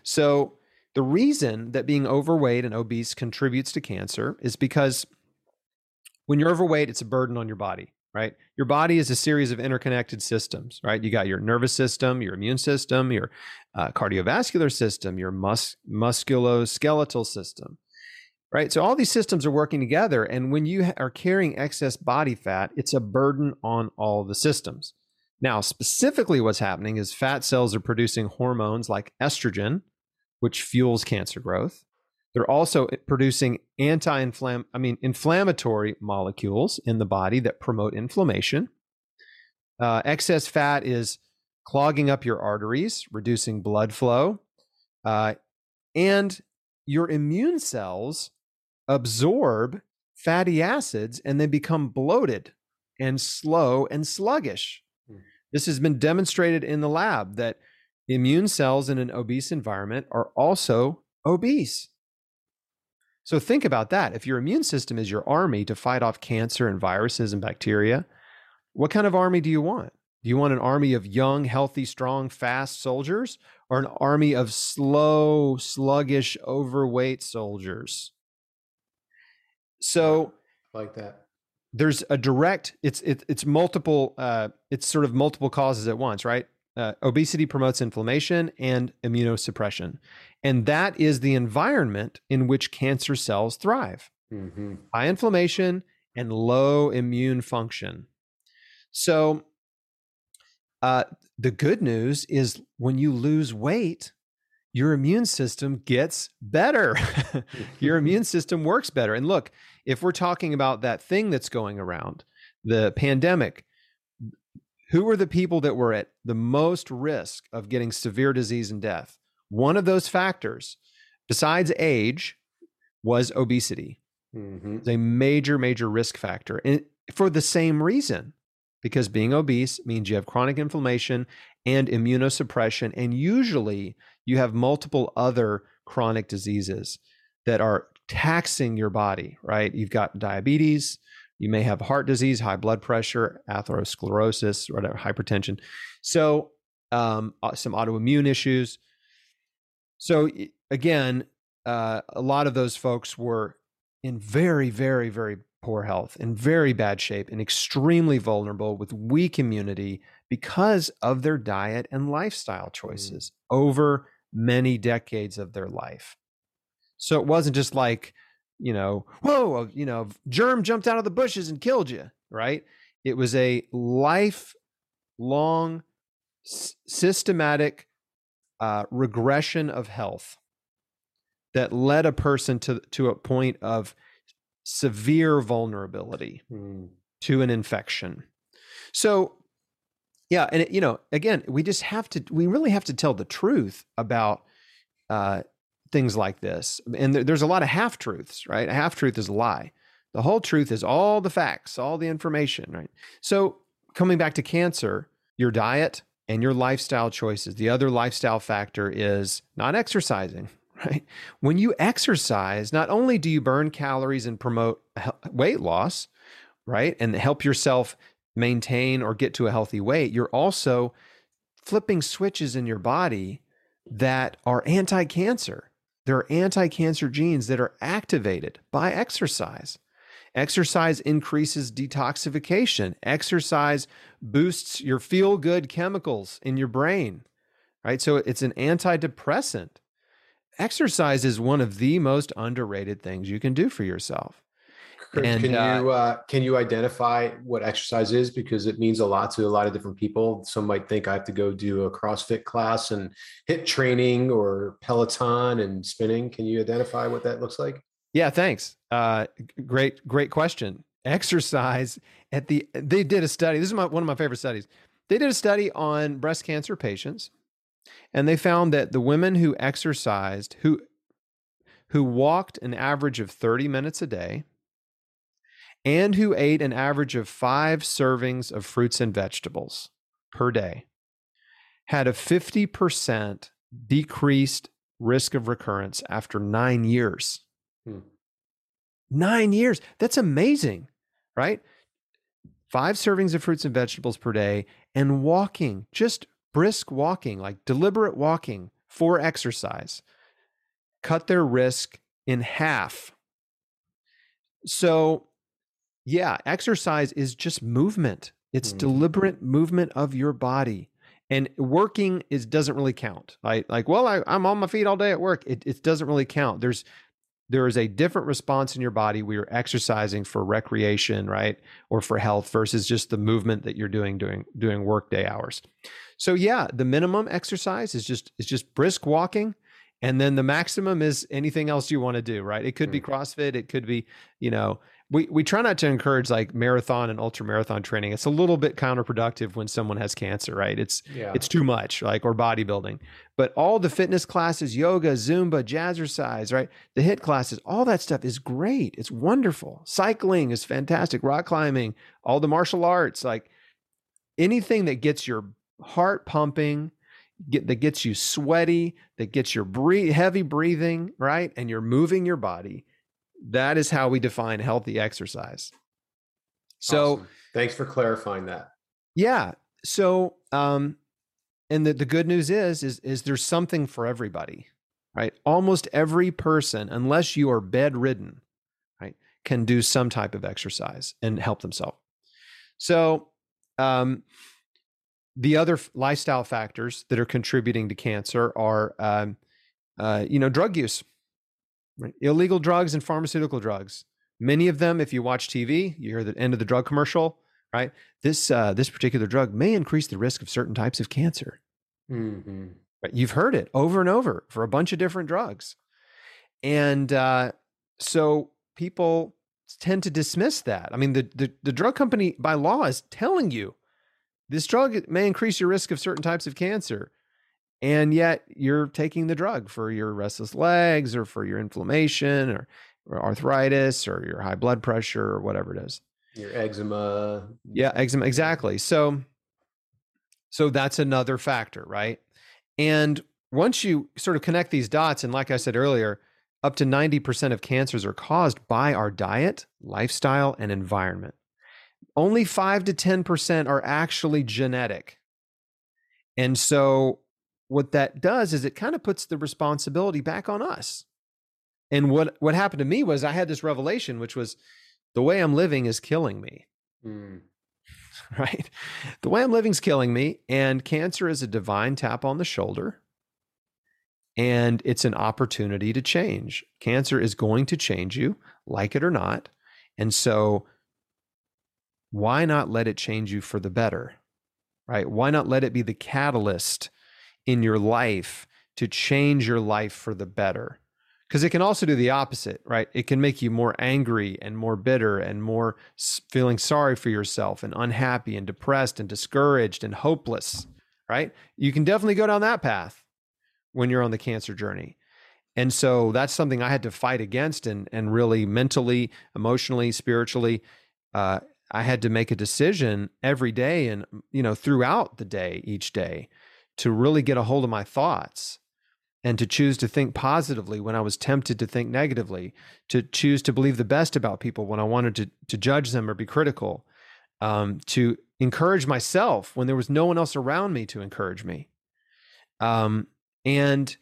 So, the reason that being overweight and obese contributes to cancer is because when you're overweight, it's a burden on your body, right? Your body is a series of interconnected systems, right? You got your nervous system, your immune system, your uh, cardiovascular system, your mus- musculoskeletal system, right? So all these systems are working together. And when you are carrying excess body fat, it's a burden on all the systems. Now, specifically, what's happening is fat cells are producing hormones like estrogen, which fuels cancer growth. They're also producing anti-inflam I mean inflammatory molecules in the body that promote inflammation. Uh, excess fat is clogging up your arteries, reducing blood flow, uh, and your immune cells absorb fatty acids and they become bloated and slow and sluggish. Hmm. This has been demonstrated in the lab that immune cells in an obese environment are also obese. So think about that. If your immune system is your army to fight off cancer and viruses and bacteria, what kind of army do you want? Do you want an army of young, healthy, strong, fast soldiers or an army of slow, sluggish, overweight soldiers? So Like that. there's a direct it's it, it's multiple uh, it's sort of multiple causes at once right uh, obesity promotes inflammation and immunosuppression. And that is the environment in which cancer cells thrive. Hmm high inflammation and low immune function. So uh, the good news is when you lose weight your immune system gets better. Your immune system works better. And look, if we're talking about that thing that's going around, the pandemic, who were the people that were at the most risk of getting severe disease and death? One of those factors, besides age, was obesity. hmm It's a major, major risk factor. And for the same reason, because being obese means you have chronic inflammation and immunosuppression. And usually you have multiple other chronic diseases that are taxing your body, right? You've got diabetes, you may have heart disease, high blood pressure, atherosclerosis, whatever, hypertension. So, um, uh, some autoimmune issues. So, again, uh, a lot of those folks were in very, very, very poor health, in very bad shape, and extremely vulnerable with weak immunity because of their diet and lifestyle mm. choices mm. over many decades of their life. So it wasn't just like, you know, whoa, you know, germ jumped out of the bushes and killed you, right? It was a lifelong, s- systematic uh, regression of health that led a person to to a point of severe vulnerability mm. to an infection. So, yeah, and it, you know, again, we just have to we really have to tell the truth about uh, things like this. And there, there's a lot of half truths, right? A half truth is a lie. The whole truth is all the facts, all the information, right? So, coming back to cancer, your diet and your lifestyle choices. The other lifestyle factor is not exercising, right? When you exercise, not only do you burn calories and promote weight loss, right? And help yourself maintain or get to a healthy weight, you're also flipping switches in your body that are anti cancer. There are anti cancer genes that are activated by exercise. Exercise increases detoxification. Exercise boosts your feel good chemicals in your brain, right? So it's an antidepressant exercise is one of the most underrated things you can do for yourself. Chris, and, can you uh, can you identify what exercise is because it means a lot to a lot of different people. Some might think I have to go do a CrossFit class and HIIT training or Peloton and spinning. Can you identify what that looks like? Yeah, thanks. Uh, great, great question. Exercise at the they did a study. This is my, one of my favorite studies. They did a study on breast cancer patients and they found that the women who exercised, who who walked an average of 30 minutes a day, and who ate an average of five servings of fruits and vegetables per day, had a 50% decreased risk of recurrence after nine years. Hmm. Nine years. That's amazing, right? Five servings of fruits and vegetables per day and walking, just brisk walking, like deliberate walking for exercise, cut their risk in half. So, yeah, exercise is just movement. It's mm. deliberate movement of your body. And working is doesn't really count. Right? Like, well, I, am on my feet all day at work. It, it doesn't really count. There's there is a different response in your body we are exercising for recreation right or for health versus just the movement that you're doing doing doing work day hours so yeah the minimum exercise is just is just brisk walking and then the maximum is anything else you want to do right it could be hmm. crossfit it could be you know we we try not to encourage like marathon and ultra marathon training. It's a little bit counterproductive when someone has cancer, right? It's yeah. it's too much, like or bodybuilding. But all the fitness classes, yoga, Zumba, jazzercise, right? The HIIT classes, all that stuff is great. It's wonderful. Cycling is fantastic. Rock climbing, all the martial arts, like anything that gets your heart pumping, get, that gets you sweaty, that gets your breathe, heavy breathing, right? And you're moving your body that is how we define healthy exercise. So awesome. thanks for clarifying that. Yeah. So um and the, the good news is is is there's something for everybody, right? Almost every person, unless you are bedridden, right, can do some type of exercise and help themselves. So um the other lifestyle factors that are contributing to cancer are um, uh, you know drug use Right? Illegal drugs and pharmaceutical drugs. Many of them, if you watch TV, you hear the end of the drug commercial, right? This uh, this particular drug may increase the risk of certain types of cancer. Mm-hmm. Right? You've heard it over and over for a bunch of different drugs, and uh, so people tend to dismiss that. I mean, the, the the drug company by law is telling you this drug may increase your risk of certain types of cancer and yet you're taking the drug for your restless legs or for your inflammation or, or, arthritis or your high blood pressure or whatever it is your eczema yeah eczema exactly so so that's another factor right and once you sort of connect these dots and like i said earlier up to 90% of cancers are caused by our diet, lifestyle, and environment. Only 5 to 10% are actually genetic. And so, what that does is it kind of puts the responsibility back on us. And what, what happened to me was I had this revelation, which was the way I'm living is killing me. Mm. Right? The way I'm living is killing me. And cancer is a divine tap on the shoulder and it's an opportunity to change. Cancer is going to change you, like it or not. And so, why not let it change you for the better? Right? Why not let it be the catalyst in your life to change your life for the better? Because it can also do the opposite, right? It can make you more angry and more bitter and more feeling sorry for yourself and unhappy and depressed and discouraged and hopeless, right? You can definitely go down that path when you're on the cancer journey. And so that's something I had to fight against and and really mentally, emotionally, spiritually, uh, I had to make a decision every day and you know throughout the day, each day, to really get a hold of my thoughts and to choose to think positively when I was tempted to think negatively, to choose to believe the best about people when I wanted to to judge them or be critical, um, to encourage myself when there was no one else around me to encourage me. Um, and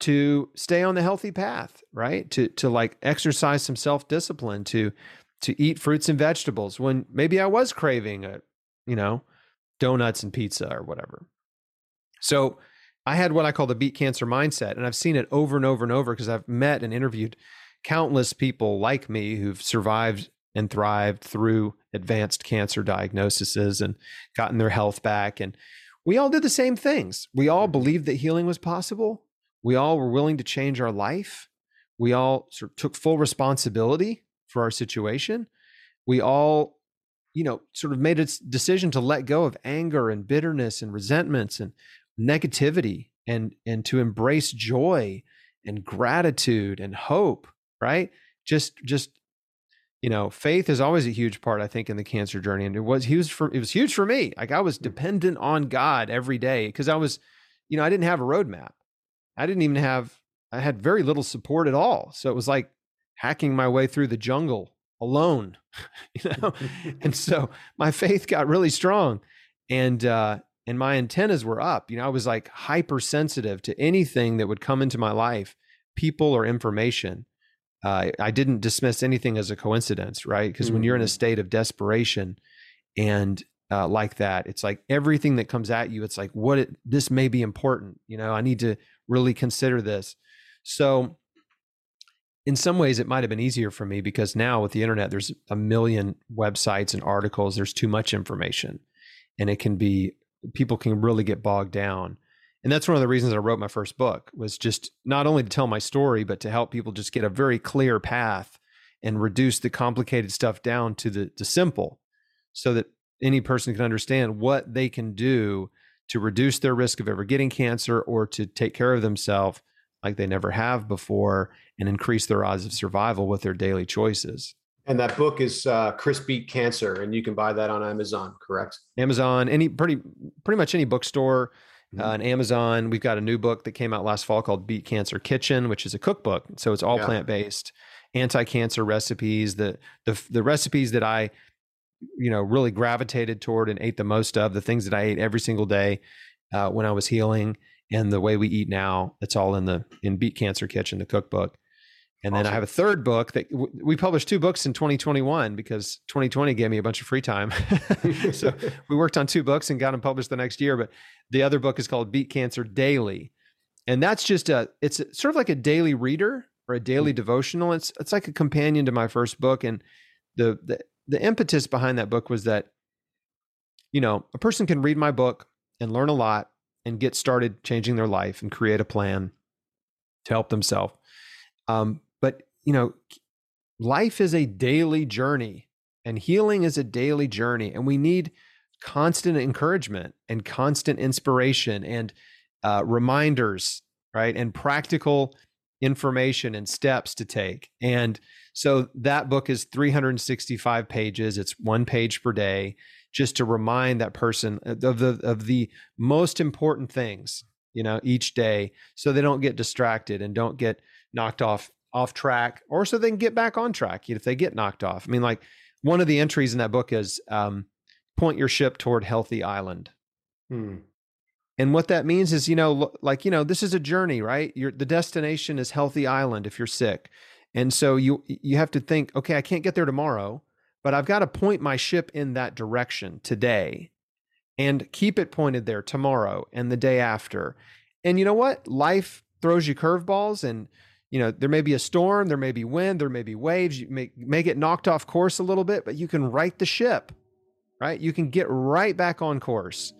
to stay on the healthy path, right? To to like exercise some self-discipline, to to eat fruits and vegetables when maybe I was craving a, you know, donuts and pizza or whatever. So I had what I call the beat cancer mindset, and I've seen it over and over and over because I've met and interviewed countless people like me who've survived and thrived through advanced cancer diagnoses and gotten their health back. And we all did the same things. We all mm-hmm. believed that healing was possible. We all were willing to change our life. We all sort of took full responsibility for our situation. We all, you know, sort of made a decision to let go of anger and bitterness and resentments and negativity and and to embrace joy and gratitude and hope, right? Just just you know, faith is always a huge part, I think, in the cancer journey. And it was huge for it was huge for me. Like I was mm. dependent on God every day because I was, you know, I didn't have a roadmap. I didn't even have I had very little support at all. So it was like hacking my way through the jungle alone, you know. and so my faith got really strong. And uh and my antennas were up. You know, I was like hypersensitive to anything that would come into my life, people or information uh, I didn't dismiss anything as a coincidence, right? Because mm-hmm. when you're in a mm-hmm. state of desperation and uh, like that, it's like everything that comes at you, it's like, what it, this may be important. You know, I need to really consider this. So, in some ways, it might have been easier for me because now with the internet, there's a million websites and articles. There's too much information, and it can be people can really get bogged down and that's one of the reasons I wrote my first book was just not only to tell my story, but to help people just get a very clear path and reduce the complicated stuff down to the, simple so that any person can understand what they can do to reduce their risk of ever getting cancer or to take care of themselves like they never have before and increase their odds of survival with their daily choices. And that book is uh, Chris Beat Cancer, and you can buy that on Amazon, correct? Amazon, any pretty pretty much any bookstore mm-hmm. uh, on Amazon. We've got a new book that came out last fall called Beat Cancer Kitchen, which is a cookbook. So it's all yeah. plant based, anti cancer recipes. The, the the recipes that I, you know, really gravitated toward and ate the most of, the things that I ate every single day uh, when I was healing, and the way we eat now. It's all in the in Beat Cancer Kitchen, the cookbook. And awesome. then I have a third book that w- we published two books in 2021 because 2020 gave me a bunch of free time. so we worked on two books and got them published the next year. But the other book is called Beat Cancer Daily. And that's just a, it's a, sort of like a daily reader or a daily mm-hmm. devotional. It's, it's like a companion to my first book. And the, the, the impetus behind that book was that, you know, a person can read my book and learn a lot and get started changing their life and create a plan to help themselves. Um, but, you know, life is a daily journey and healing is a daily journey. And we need constant encouragement and constant inspiration and uh, reminders, right? And practical information and steps to take. And so that book is 365 pages. It's one page per day, just to remind that person of the of the most important things, you know, each day, so they don't get distracted and don't get knocked off off track, or so they can get back on track if they get knocked off. I mean, like one of the entries in that book is um, point your ship toward healthy island. Hmm. And what that means is, you know, like, you know, this is a journey, right? Your the destination is healthy island if you're sick. And so you you have to think, okay, I can't get there tomorrow, but I've got to point my ship in that direction today and keep it pointed there tomorrow and the day after. And you know what? Life throws you curveballs and you know, there may be a storm, there may be wind, there may be waves, you may, may get knocked off course a little bit, but you can right the ship, right? You can get right back on course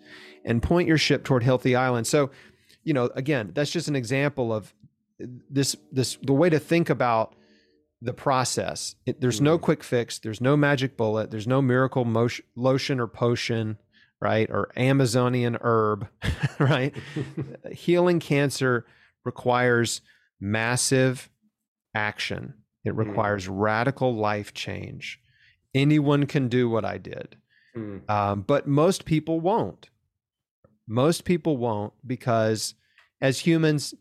and point your ship toward healthy island. So, you know, again, that's just an example of this this the way to think about the process. It, there's no Mm-hmm. quick fix. There's no magic bullet. There's no miracle motion, lotion or potion, right? Or Amazonian herb, right? Healing cancer requires massive action. It requires radical life change. Anyone can do what I did, Hmm. um, but most people won't. Most people won't because, as humans,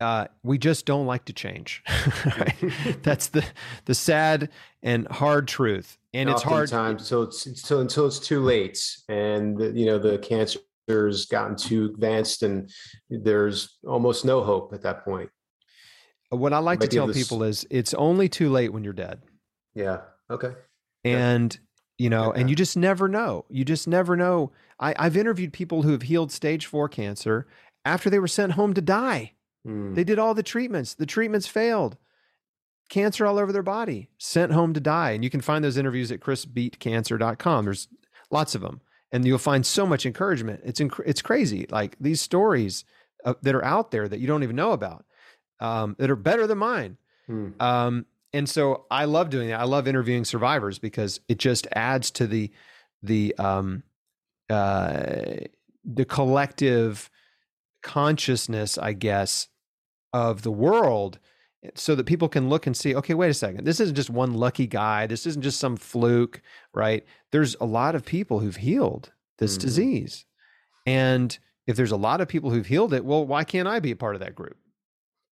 uh, we just don't like to change. That's the the sad and hard truth, and it's hard. Oftentimes, So it's until until it's too late, and the, you know the cancer's gotten too advanced, and there's almost no hope at that point. What I like to Might tell this- people is, it's only too late when you're dead. Yeah. Okay. Yeah. and you know and you just never know you just never know I, i've interviewed people who have healed stage four cancer after they were sent home to die Hmm. they did all the treatments the treatments failed cancer all over their body sent home to die and you can find those interviews at chrisbeatcancer.com there's lots of them and you'll find so much encouragement it's inc- it's crazy like these stories uh, that are out there that you don't even know about um, that are better than mine Hmm. um, and so I love doing that. I love interviewing survivors because it just adds to the the um, uh, the collective consciousness, I guess, of the world, so that people can look and see. Okay, wait a second. This isn't just one lucky guy. This isn't just some fluke, right? There's a lot of people who've healed this Mhm. disease, and if there's a lot of people who've healed it, well, why can't I be a part of that group?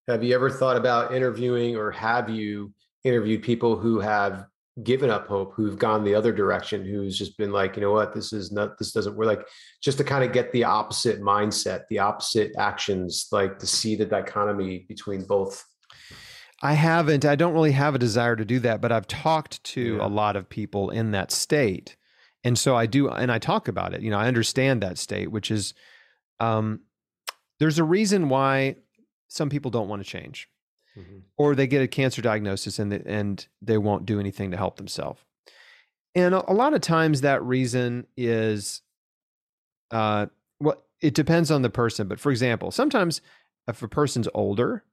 Have you ever thought about interviewing, or have you interviewed people who have given up hope, who've gone the other direction, who's just been like, you know what, this is not, this doesn't work. Like, just to kind of get the opposite mindset, the opposite actions, like to see the dichotomy between both. I haven't. I don't really have a desire to do that, but I've talked to Yeah. a lot of people in that state. And so I do, and I talk about it. You know, I understand that state, which is um, there's a reason why some people don't want to change or they get a cancer diagnosis and, the, and they won't do anything to help themselves. And a, a lot of times that reason is, uh, well, it depends on the person. But for example, sometimes if a person's older,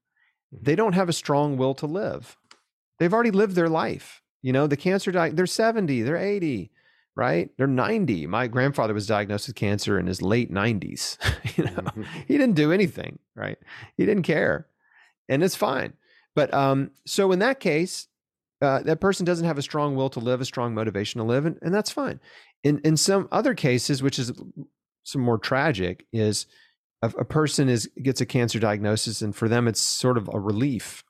they don't have a strong will to live. They've already lived their life. You know, the cancer, di- they're 70, they're 80, right? They're 90. My grandfather was diagnosed with cancer in his late 90s. you know, Mhm. he didn't do anything, right? He didn't care. And it's fine. But um, so in that case, uh, that person doesn't have a strong will to live, a strong motivation to live, and, and that's fine. In in some other cases, which is some more tragic, is a, a person is gets a cancer diagnosis, and for them it's sort of a relief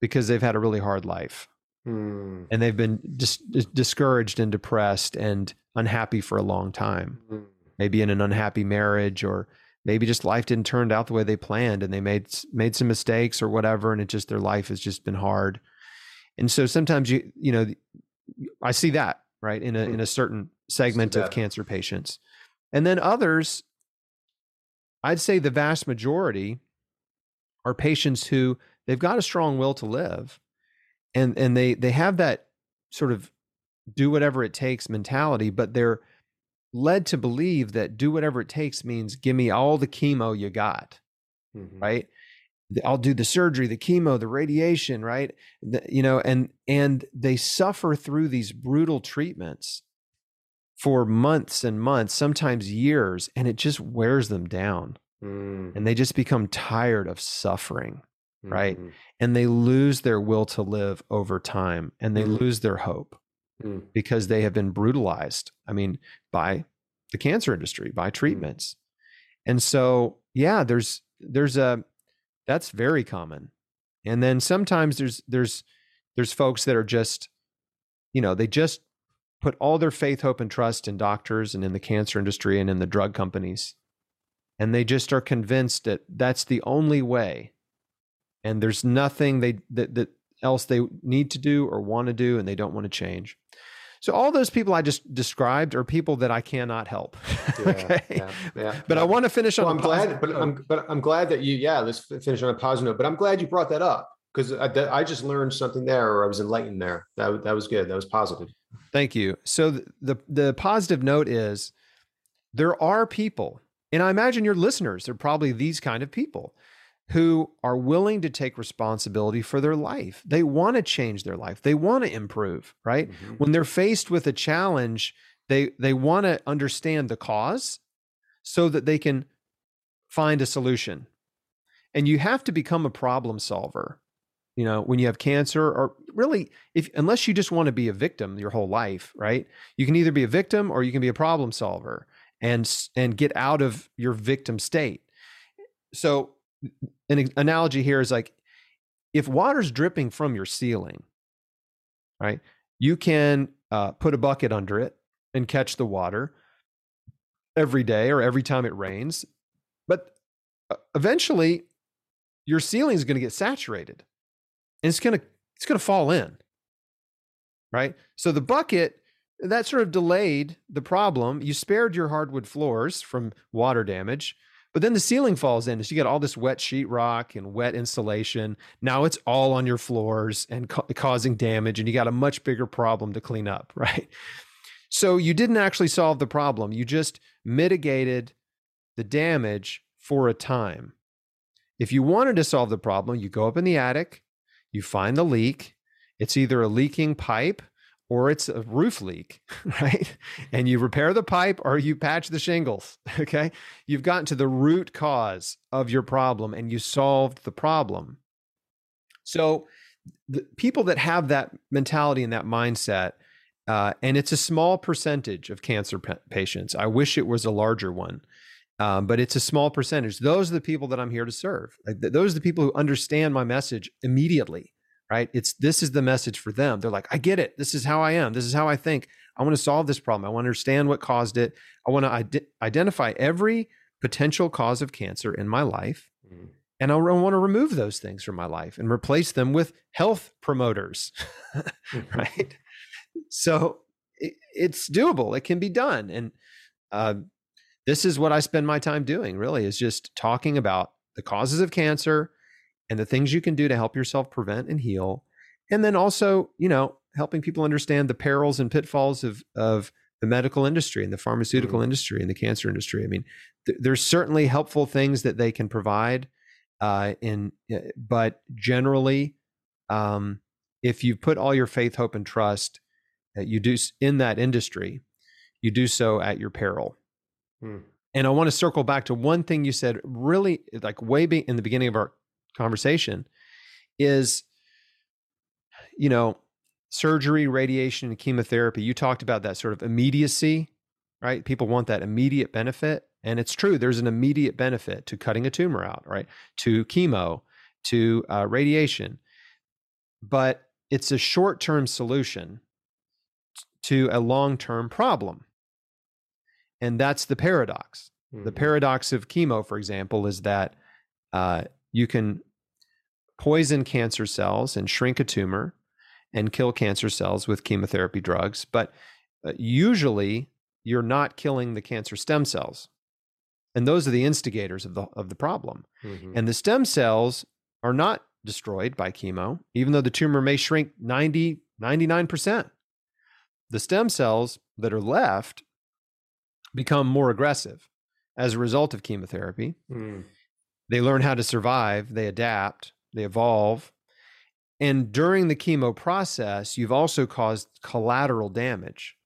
because they've had a really hard life. Hmm. and they've been dis- dis- discouraged and depressed and unhappy for a long time. Hmm. maybe in an unhappy marriage or maybe just life didn't turn out the way they planned and they made made some mistakes or whatever and it just their life has just been hard. And so sometimes you you know i see that right in a in a certain segment of cancer patients. And then others i'd say the vast majority are patients who they've got a strong will to live and and they they have that sort of do whatever it takes mentality but they're led to believe that do whatever it takes means give me all the chemo you got Mhm. right i'll do the surgery the chemo the radiation right The- you know and and they suffer through these brutal treatments for months and months sometimes years and it just wears them down Hmm. and they just become tired of suffering right? Mhm. and they lose their will to live over time and they Mhm. lose their hope Hmm. because they have been brutalized i mean by the cancer industry by treatments and so yeah there's there's a that's very common And then sometimes there's there's there's folks that are just, you know, they just put all their faith, hope, and trust in doctors and in the cancer industry and in the drug companies. And they just are convinced that that's the only way. And there's nothing they that, that else they need to do or want to do, and they don't want to change. So all those people I just described are people that I cannot help. Yeah, okay. Yeah, yeah, but I want to finish on. I'm glad, but I'm but I'm glad that you. Yeah, let's finish on a positive note. But I'm glad you brought that up because I, I just learned something there, or I was enlightened there. That that was good. That was positive. Thank you. So the, the, the positive note is there are people, and I imagine your listeners, they're probably these kind of people who are willing to take responsibility for their life. They want to change their life. They want to improve, right? Mm-hmm. When they're faced with a challenge, they they want to understand the cause so that they can find a solution. And you have to become a problem solver. You know, when you have cancer or really if unless you just want to be a victim your whole life, right? You can either be a victim or you can be a problem solver and and get out of your victim state. So an analogy here is like if water's dripping from your ceiling, right? You can uh, put a bucket under it and catch the water every day or every time it rains, but uh, eventually your ceiling is going to get saturated, it's to it's to fall in, right? So the bucket that sort of delayed the problem. You spared your hardwood floors from water damage, but then the ceiling falls in. So you get all this wet sheetrock and wet insulation. Now it's all on your floors and ca- causing damage, and you got a much bigger problem to clean up, right? So you didn't actually solve the problem. You just mitigated the damage for a time. If you wanted to solve the problem, you go up in the attic, you find the leak. It's either a leaking pipe or it's a roof leak, right? And you repair the pipe or you patch the shingles, okay? You've gotten to the root cause of your problem and you solved the problem. So, the people that have that mentality and that mindset, uh, and it's a small percentage of cancer patients. I wish it was a larger one, um, but it's a small percentage. Those are the people that I'm here to serve. Like, those are the people who understand my message immediately right? It's this is the message for them. They're like, I get it. This is how I am. This is how I think. I want to solve this problem. I want to understand what caused it. I want to ide- identify every potential cause of cancer in my life. Mm-hmm. And I want to remove those things from my life and replace them with health promoters, mm-hmm. right? So it, it's doable. It can be done. And uh, this is what I spend my time doing really is just talking about the causes of cancer, and the things you can do to help yourself prevent and heal. And then also, you know, helping people understand the perils and pitfalls of, of the medical industry and the pharmaceutical mm-hmm. industry and the cancer industry. I mean, th- there's certainly helpful things that they can provide. Uh, in, eh, but generally, um, if you put all your faith, hope, and trust that you do in that industry, you do so at your peril. Hmm. And I want to circle back to one thing you said, really, like way in the beginning of our conversation is you know surgery radiation and chemotherapy you talked about that sort of immediacy right? People want that immediate benefit and it's true there's an immediate benefit to cutting a tumor out right? To chemo to uh, radiation. But it's a short-term solution to a long-term problem and that's the paradox mm-hmm. the paradox of chemo for example is that uh, you can poison cancer cells and shrink a tumor and kill cancer cells with chemotherapy drugs. But uh, usually you're not killing the cancer stem cells. And those are the instigators of the, of the problem. Mm-hmm. And the stem cells are not destroyed by chemo, even though the tumor may shrink 90, 99%. The stem cells that are left become more aggressive as a result of chemotherapy. Mm. They learn how to survive, they adapt, they evolve. And during the chemo process, you've also caused collateral damage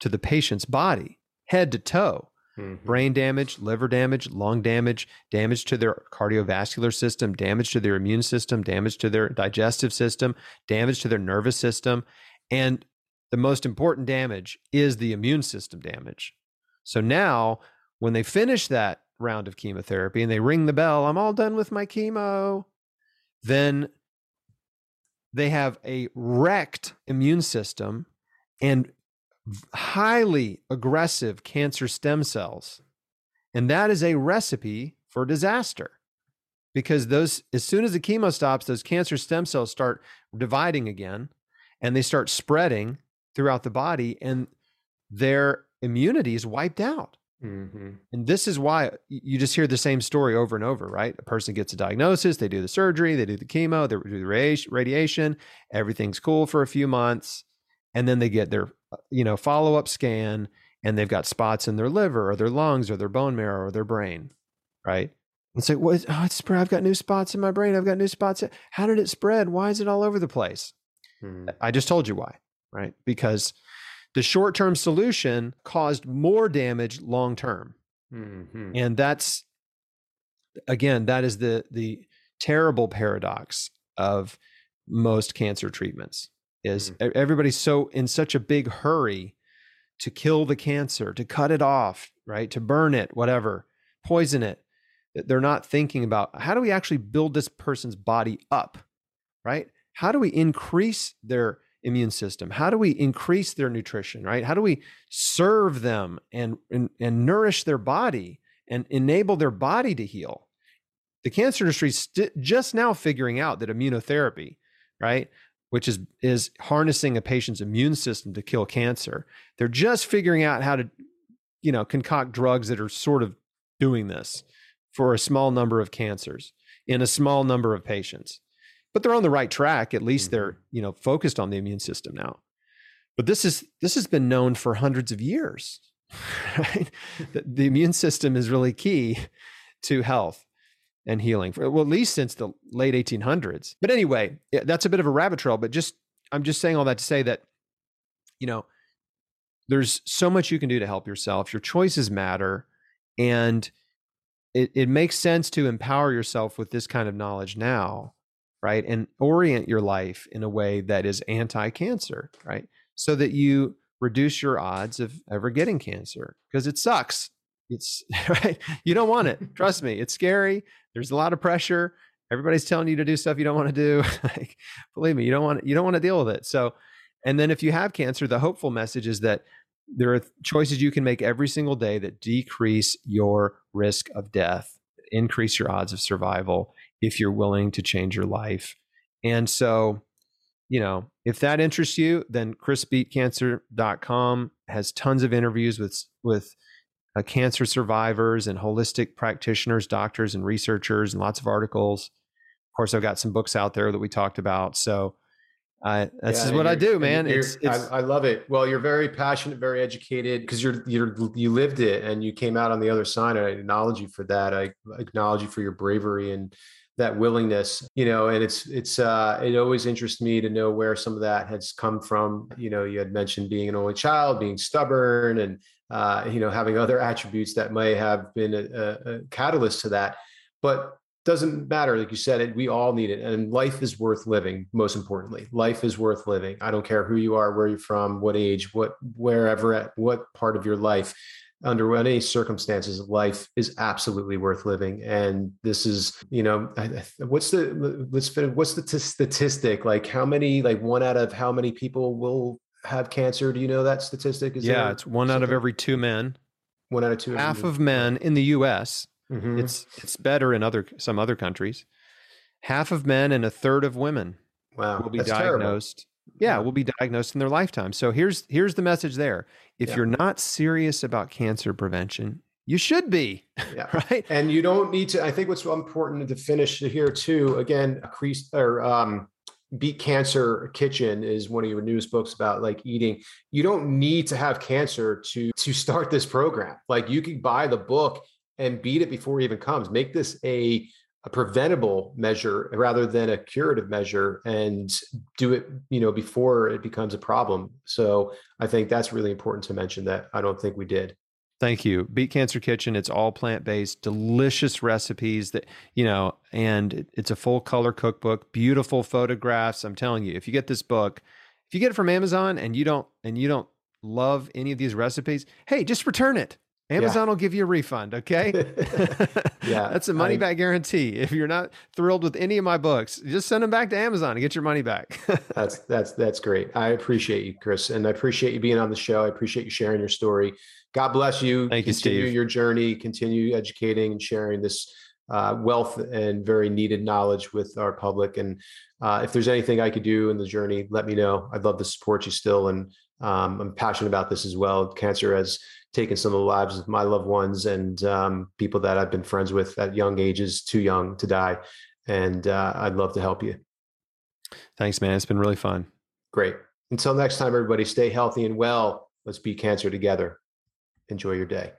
to the patient's body, head to toe. Mm-hmm. Brain damage, liver damage, lung damage, damage to their cardiovascular system, damage to their immune system, damage to their digestive system, damage to their nervous system. And the most important damage is the immune system damage. So now, when they finish that round of chemotherapy and they ring the bell, I'm all done with my chemo then they have a wrecked immune system and highly aggressive cancer stem cells. And that is a recipe for disaster because those as soon as the chemo stops those cancer stem cells start dividing again and they start spreading throughout the body and their immunity is wiped out mm-hmm. and this is why you just hear the same story over and over right a person gets a diagnosis they do the surgery they do the chemo they do the radiation everything's cool for a few months and then they get their uh, you know follow-up scan and they've got spots in their liver or their lungs or their bone marrow or their brain right it's like, what? Oh, it's spread. I've got new spots in my brain. I've got new spots. How did it spread? Why is it all over the place? Hmm. I just told you why, right? Because the short term solution caused more damage long term. Mm-hmm. And that's, again, that is the, the terrible paradox of most cancer treatments is mm. everybody's so in such a big hurry to kill the cancer, to cut it off, right? To burn it, whatever, poison it they're not thinking about how do we actually build this person's body up, right? How do we increase their immune system? How do we increase their nutrition, right? How do we serve them and, and, and nourish their body and enable their body to heal? The cancer industry is st- just now figuring out that immunotherapy, right, which is is harnessing a patient's immune system to kill cancer. They're just figuring out how to, you know, concoct drugs that are sort of doing this for a small number of cancers in a small number of patients. But they're on the right track. At least mm-hmm. they're, you know, focused on the immune system now. But this is this has been known for hundreds of years. Right? the, the immune system is really key to health and healing. Well, at least since the late 1800s. But anyway, that's a bit of a rabbit trail. But just I'm just saying all that to say that, you know, there's so much you can do to help yourself. Your choices matter, and it, it makes sense to empower yourself with this kind of knowledge now, right? And orient your life in a way that is anti cancer, right? So that you reduce your odds of ever getting cancer because it sucks. It's right. You don't want it. Trust me. It's scary. There's a lot of pressure. Everybody's telling you to do stuff you don't want to do. like, believe me, you don't want you don't want to deal with it. So, and then if you have cancer, the hopeful message is that there are choices you can make every single day that decrease your risk of death, increase your odds of survival if you're willing to change your life. And so, you know, if that interests you, then chrisbeatcancer.com has tons of interviews with with uh, cancer survivors and holistic practitioners, doctors and researchers and lots of articles. Of course, I've got some books out there that we talked about. So, I this yeah, is what I do, man. It's, it's I, I, love it. Well, you're very passionate, very educated because you're you're you lived it and you came out on the other side. I acknowledge you for that. I acknowledge you for your bravery and that willingness. You know, and it's it's uh it always interests me to know where some of that has come from. You know, you had mentioned being an only child, being stubborn, and uh, you know having other attributes that may have been a, a, a catalyst to that. But doesn't matter like you said it we all need it and life is worth living most importantly life is worth living i don't care who you are where you're from what age what wherever at what part of your life under any circumstances life is absolutely worth living and this is you know what's the let's finish, what's the t- statistic like how many like one out of how many people will have cancer do you know that statistic is yeah it's one something? out of every two men one out of two half of men in the us Mm-hmm. It's it's better in other some other countries. Half of men and a third of women wow, will be diagnosed. Yeah, will be diagnosed in their lifetime. So here's here's the message there. If yeah. you're not serious about cancer prevention, you should be. Yeah. right. And you don't need to. I think what's important to finish here too. Again, Chris or um, beat cancer kitchen is one of your newest books about like eating you don't need to have cancer to to start this program like you can buy the book and beat it before it even comes. Make this a a preventable measure rather than a curative measure and do it you know before it becomes a problem. So i think that's really important to mention that i don't think we did. Thank you. Beat cancer kitchen it's all plant-based delicious recipes that you know and it's a full color cookbook beautiful photographs. I'm telling you if you get this book if you get it from amazon and you don't and you don't love any of these recipes hey just return it Amazon yeah. will give you a refund. Okay. yeah. That's a money I, back guarantee. If you're not thrilled with any of my books, just send them back to Amazon and get your money back. that's, that's, that's great. I appreciate you, Chris. And I appreciate you being on the show. I appreciate you sharing your story. God bless you. Thank continue you, Steve. your journey, continue educating and sharing this uh, wealth and very needed knowledge with our public. And uh, if there's anything I could do in the journey, let me know. I'd love to support you still. And um, I'm passionate about this as well. Cancer has taken some of the lives of my loved ones and um, people that I've been friends with at young ages, too young to die. And uh, I'd love to help you. Thanks, man. It's been really fun. Great. Until next time, everybody, stay healthy and well. Let's beat cancer together. Enjoy your day.